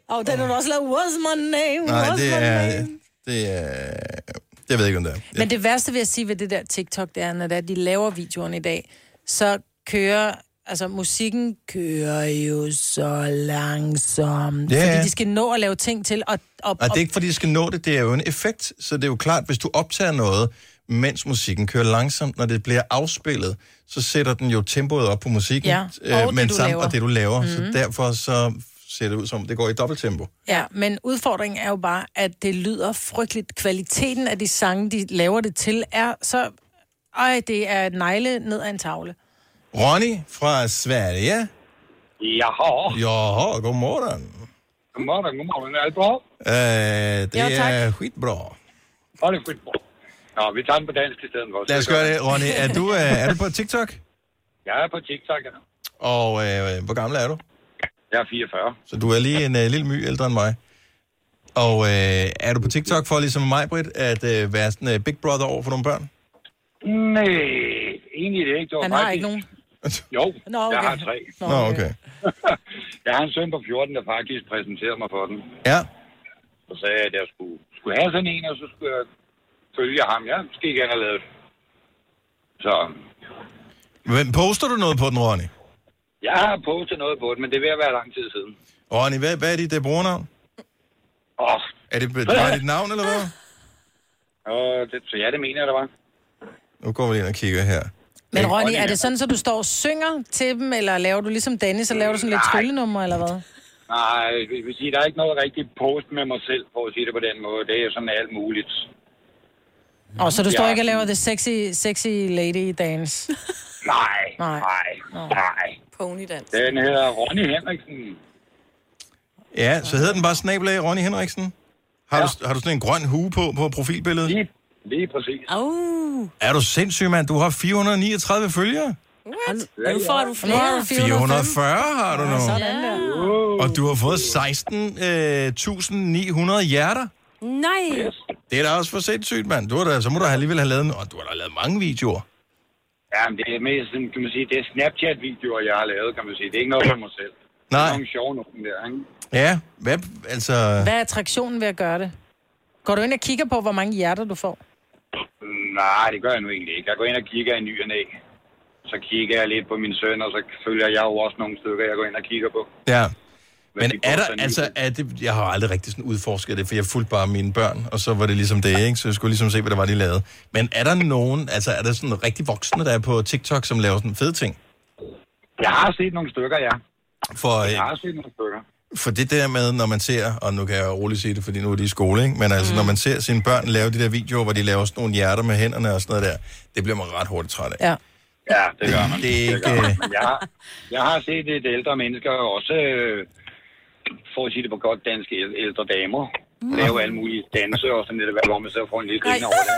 Og den har du også lavet, what's my name,
Nej,
what's
det
my
er...
name?
Det er... Jeg ved ikke, om det er.
Men det værste vil jeg sige ved det der TikTok, det er, når det er, de laver videoerne i dag, så kører, altså musikken kører jo så langsomt.
Ja, ja.
Fordi de skal nå at lave ting til, og, og,
Og det er ikke, fordi de skal nå det, det er jo en effekt. Så det er jo klart, hvis du optager noget, mens musikken kører langsomt, når det bliver afspillet, så sætter den jo tempoet op på musikken,
Ja, og det,
men
du
samt,
laver.
og det du laver. Mm.
Mhm.
Så derfor så ser det ud som, det går i dobbelttempo.
Ja, men udfordringen er jo bare, at det lyder frygteligt. Kvaliteten af de sange, de laver det til, er så... Ej, det er et negle ned ad en tavle.
Ronny fra Sverige.
Jaha.
Jaha, godmorgen.
Godmorgen, godmorgen. Er det bra?
Øh, det
Ja, tak.
er skitbra.
Ja, det er skitbra. Nå, vi tager den på dansk i stedet for.
Lad os gøre det, Ronny. Er du, øh, er du på TikTok?
Jeg er på TikTok, ja.
Og øh, hvor gammel er du?
Jeg er 44.
Så du er lige en øh, lille my ældre end mig. Og øh, er du på TikTok for, ligesom mig, Britt, at øh, være sådan øh, Big Brother over for nogle børn?
Nej, egentlig det ikke. Det var
Han har
faktisk-
ikke nogen.
Jo,
Nå, okay.
jeg har tre.
Nå,
okay. *laughs*
jeg har en søn på 14, der faktisk præsenterede mig for den.
Ja.
Så sagde jeg, at jeg skulle, skulle have sådan en, og så skulle jeg følge ham. Ja, skal gerne have lavet. Så
Men poster du noget på den, Ronny?
Jeg har postet noget på det, men det er ved at være lang tid siden.
Ronny, hvad, hvad er dit øh, brugernavn?
Åh.
Er det bare dit navn, eller hvad? *laughs*
Og det, så ja, det mener jeg, der var.
Nu går vi ind og kigger her.
Men Ronny, er det sådan, så du står og synger til dem, eller laver du ligesom Danny, så laver du sådan lidt
Nej.
tryllenummer, eller hvad?
Nej, jeg vil sige, der er ikke noget rigtig post med mig selv, for at sige det på den måde. Det er sådan alt muligt.
Og så du står
Ja.
ikke og laver det sexy, sexy lady dance? *laughs*
Nej,
Nej.
nej, nej.
Ponydans.
Den hedder Ronny Henriksen.
Ja, så hedder den bare snabelag Ronny Henriksen. Har, ja. du, har du sådan en grøn hue på, på profilbilledet?
Lige, lige præcis.
Oh.
Er du sindssyg, mand? Du har 439 følgere.
What? Og nu får du flere.
du
440 har du nu.
Sådan der.
Og du har fået 16.900 hjerter.
Nej.
Det er da også for sindssygt, mand. Du har da, så må du alligevel have lavet, en- og du har da lavet mange videoer.
Ja, men det er mest sådan, kan man sige, det er Snapchat-videoer, jeg har lavet, kan man sige. Det er ikke noget for mig selv. *clears throat* Det
Nej.
er nogle sjove nogen der, ikke?
Ja, hvad, altså...
Hvad er attraktionen ved at gøre det? Går du ind og kigger på, hvor mange hjerter du får?
Nej, det gør jeg nu egentlig ikke. Jeg går ind og kigger i ny og næ. Så kigger jeg lidt på min søn, og så følger jeg jo også nogle stykker, jeg går ind og kigger på.
Ja. Men er der, altså, er det, jeg har aldrig rigtig sådan udforsket det, for jeg fulgte bare mine børn, og så var det ligesom det, ikke? Så jeg skulle ligesom se, hvad der var, de lavede. Men er der nogen, altså er der sådan rigtig voksne, der er på TikTok, som laver sådan fede ting?
Jeg har set nogle stykker, ja.
For,
Jeg
øh,
har set nogle stykker.
for det der med, når man ser, og nu kan jeg roligt sige det, fordi nu er de i skole, ikke? Men altså, mm. når man ser sine børn lave de der videoer, hvor de laver sådan nogle hjerter med hænderne og sådan noget der, det bliver man ret hurtigt træt af.
Ja.
Ja, det gør man.
Det er
gør
ikke-
man. Men jeg, har, jeg har set et ældre mennesker også, øh, for at sige det på godt dansk, æl- ældre damer, lave alle mulige danse og sådan lidt, hvor man så får en lille grin over det.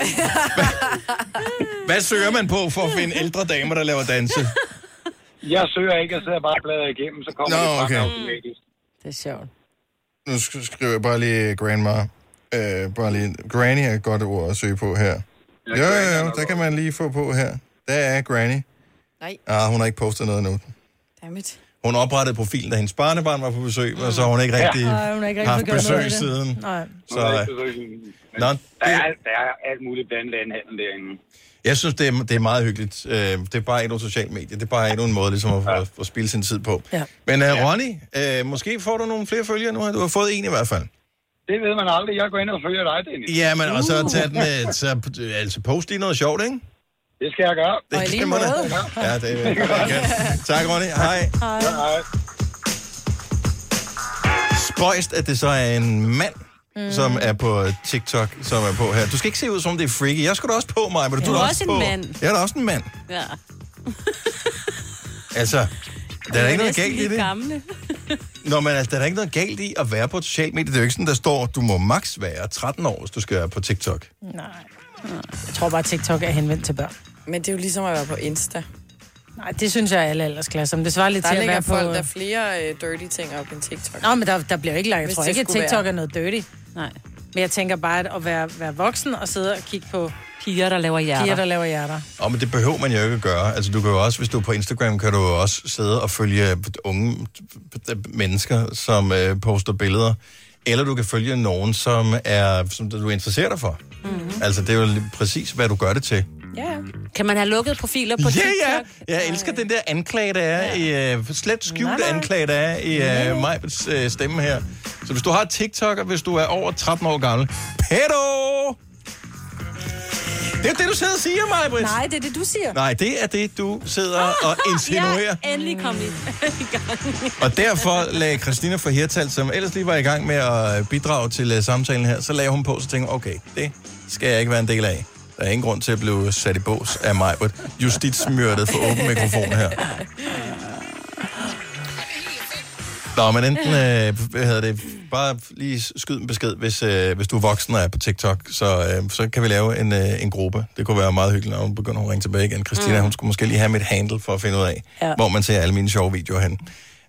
*laughs*
Hvad søger man på for at finde ældre damer, der laver danse?
Jeg søger ikke, jeg sidder bare og bladrer igennem, så kommer
Nå,
det frem
okay.
automatisk.
Det er sjovt.
Nu sk- skriver jeg bare lige grandma. Øh, bare lige. Granny er et godt ord at søge på her. Jo, jo, jo, der kan man lige få på her. Der er Granny.
Nej.
Ah, hun har ikke postet noget nu.
Dammit.
Hun oprettede profilen, da hendes barnebarn var på besøg, og så har hun ikke
Ja.
rigtig
Nej, hun har ikke rigtig
haft
noget
besøg
det.
siden.
Nej.
Så øh, Nå,
der, er, der er alt muligt blandt andet handel derinde.
jeg synes, det er, det er meget hyggeligt. Øh, Det er bare endnu et socialt medie. Det er bare endnu en måde ligesom at, at, at spille sin tid på.
Ja.
Men uh, Ronny, uh, måske får du nogle flere følgere nu. Du har fået en i hvert fald.
Det ved man aldrig. Jeg går ind og følger dig, Dennis.
Ja, men og så tage den, så, altså post lige noget sjovt, ikke?
Det skal jeg gøre.
Det
Og i lige måde.
Ja, det er okay. *laughs* Tak, Ronny. Hej.
Ja, hej.
spøjst, at det så er en mand, mm. som er på TikTok, som er på her. Du skal ikke se ud som om det er freaky. Jeg skulle da også på mig, men du,
Du
er
er
da
også en
på.
mand.
Jeg er da også en mand.
Ja. *laughs*
Altså, der er da ikke noget galt i det.
Gamle.
Nå, men altså, der er ikke noget galt i at være på et socialt medie. Det er jo ikke sådan, der står, du må maks være 13 år, hvis du skal være på TikTok.
Nej. Jeg tror bare, at TikTok er henvendt til børn.
Men det er jo ligesom at være på Insta.
Nej, det synes jeg er alle aldersklasser. Men det svarer lidt
Der
til at
ligger
være på...
folk, der er flere uh, dirty ting op end TikTok.
Nå, men der, der bliver ikke lagt. Jeg
Hvis
tror
det
ikke, at TikTok
være.
er noget dirty.
Nej.
Men jeg tænker bare, at at være, være voksen og sidde og kigge på...
Piger, der laver hjerter.
Piger, der laver hjerter.
Og men det behøver man jo ikke at gøre. Altså, du kan jo også, hvis du er på Instagram, kan du jo også sidde og følge unge mennesker, som øh, poster billeder. Eller du kan følge nogen, som, er, som du interesserer dig for. Mm-hmm. Altså, det er jo præcis, hvad du gør det til.
Ja. Kan man have lukket profiler på
Ja,
TikTok?
ja. Jeg elsker den der anklage, der er ja. i... Uh, slet
Nej, nej.
anklage, der er i uh, Majbets uh, stemme her. Så hvis du har TikTok, og hvis du er over 13 år gammel, pedo! Det er jo det, du sidder og siger, Majbrit.
Nej, det er det, du siger.
Nej, det er det, du sidder og *laughs* insinuerer.
Ja, endelig kom i, *laughs* i gang.
Og derfor lagde Christina fra Hirtal, som ellers lige var i gang med at bidrage til uh, samtalen her, så lagde hun på, så tænkte okay, det skal jeg ikke være en del af. Der er ingen grund til at blive sat i bås af mig, but justitsmyrdet for åben mikrofon her. Nå, men enten, øh, hvad hedder det, bare lige skyd en besked, hvis, øh, hvis du er voksen og er på TikTok, så, øh, så kan vi lave en, øh, en gruppe. Det kunne være meget hyggeligt, når hun begynder at ringe tilbage igen. Christina, mm. hun skulle måske lige have mit handle for at finde ud af, Ja. hvor man ser alle mine sjove videoer hen.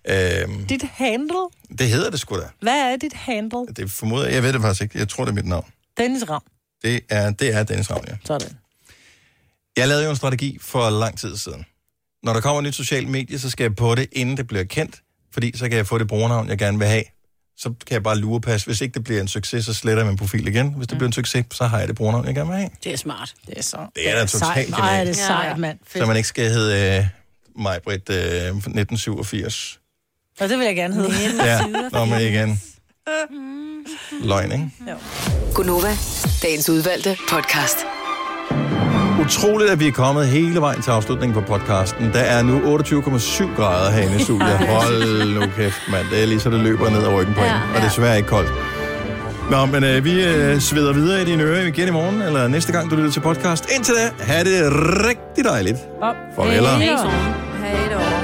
Øh,
Dit handle?
det hedder det sgu da.
Hvad er dit handle?
Det formoder jeg. Jeg ved det faktisk ikke. Jeg tror, det er mit navn.
Dennis Ram.
Det er, det er Dennis Ravn, ja.
Sådan.
Jeg lavede jo en strategi for lang tid siden. Når der kommer et nyt socialt medie, så skal jeg på det, inden det bliver kendt, fordi så kan jeg få det brugernavn, jeg gerne vil have. Så kan jeg bare lurepasse. Hvis ikke det bliver en succes, så sletter jeg min profil igen. Hvis det bliver en succes, så har jeg det brugernavn, jeg gerne vil have.
Det er smart.
Det er så.
Det er da totalt
sejt. Nej,
genialt.
det er sejt, mand.
Så man ikke skal hedde øh, Majbrit øh, 1987.
Og det vil jeg gerne hedde.
Ja, når man igen. *laughs* Løgn, ikke?
Gunova, dagens udvalgte podcast.
Utroligt, at vi er kommet hele vejen til afslutningen på podcasten. Der er nu 28,7 grader herinde i *laughs* studiet. Hold nu kæft, mand. Det er lige så, det løber ned ad ryggen på en. Og det er desværre ikke koldt. Nå, men øh, vi øh, sveder videre i dine ører igen i morgen, eller næste gang, du lytter til podcast. Indtil da, have det rigtig dejligt. Farvel.
Hej.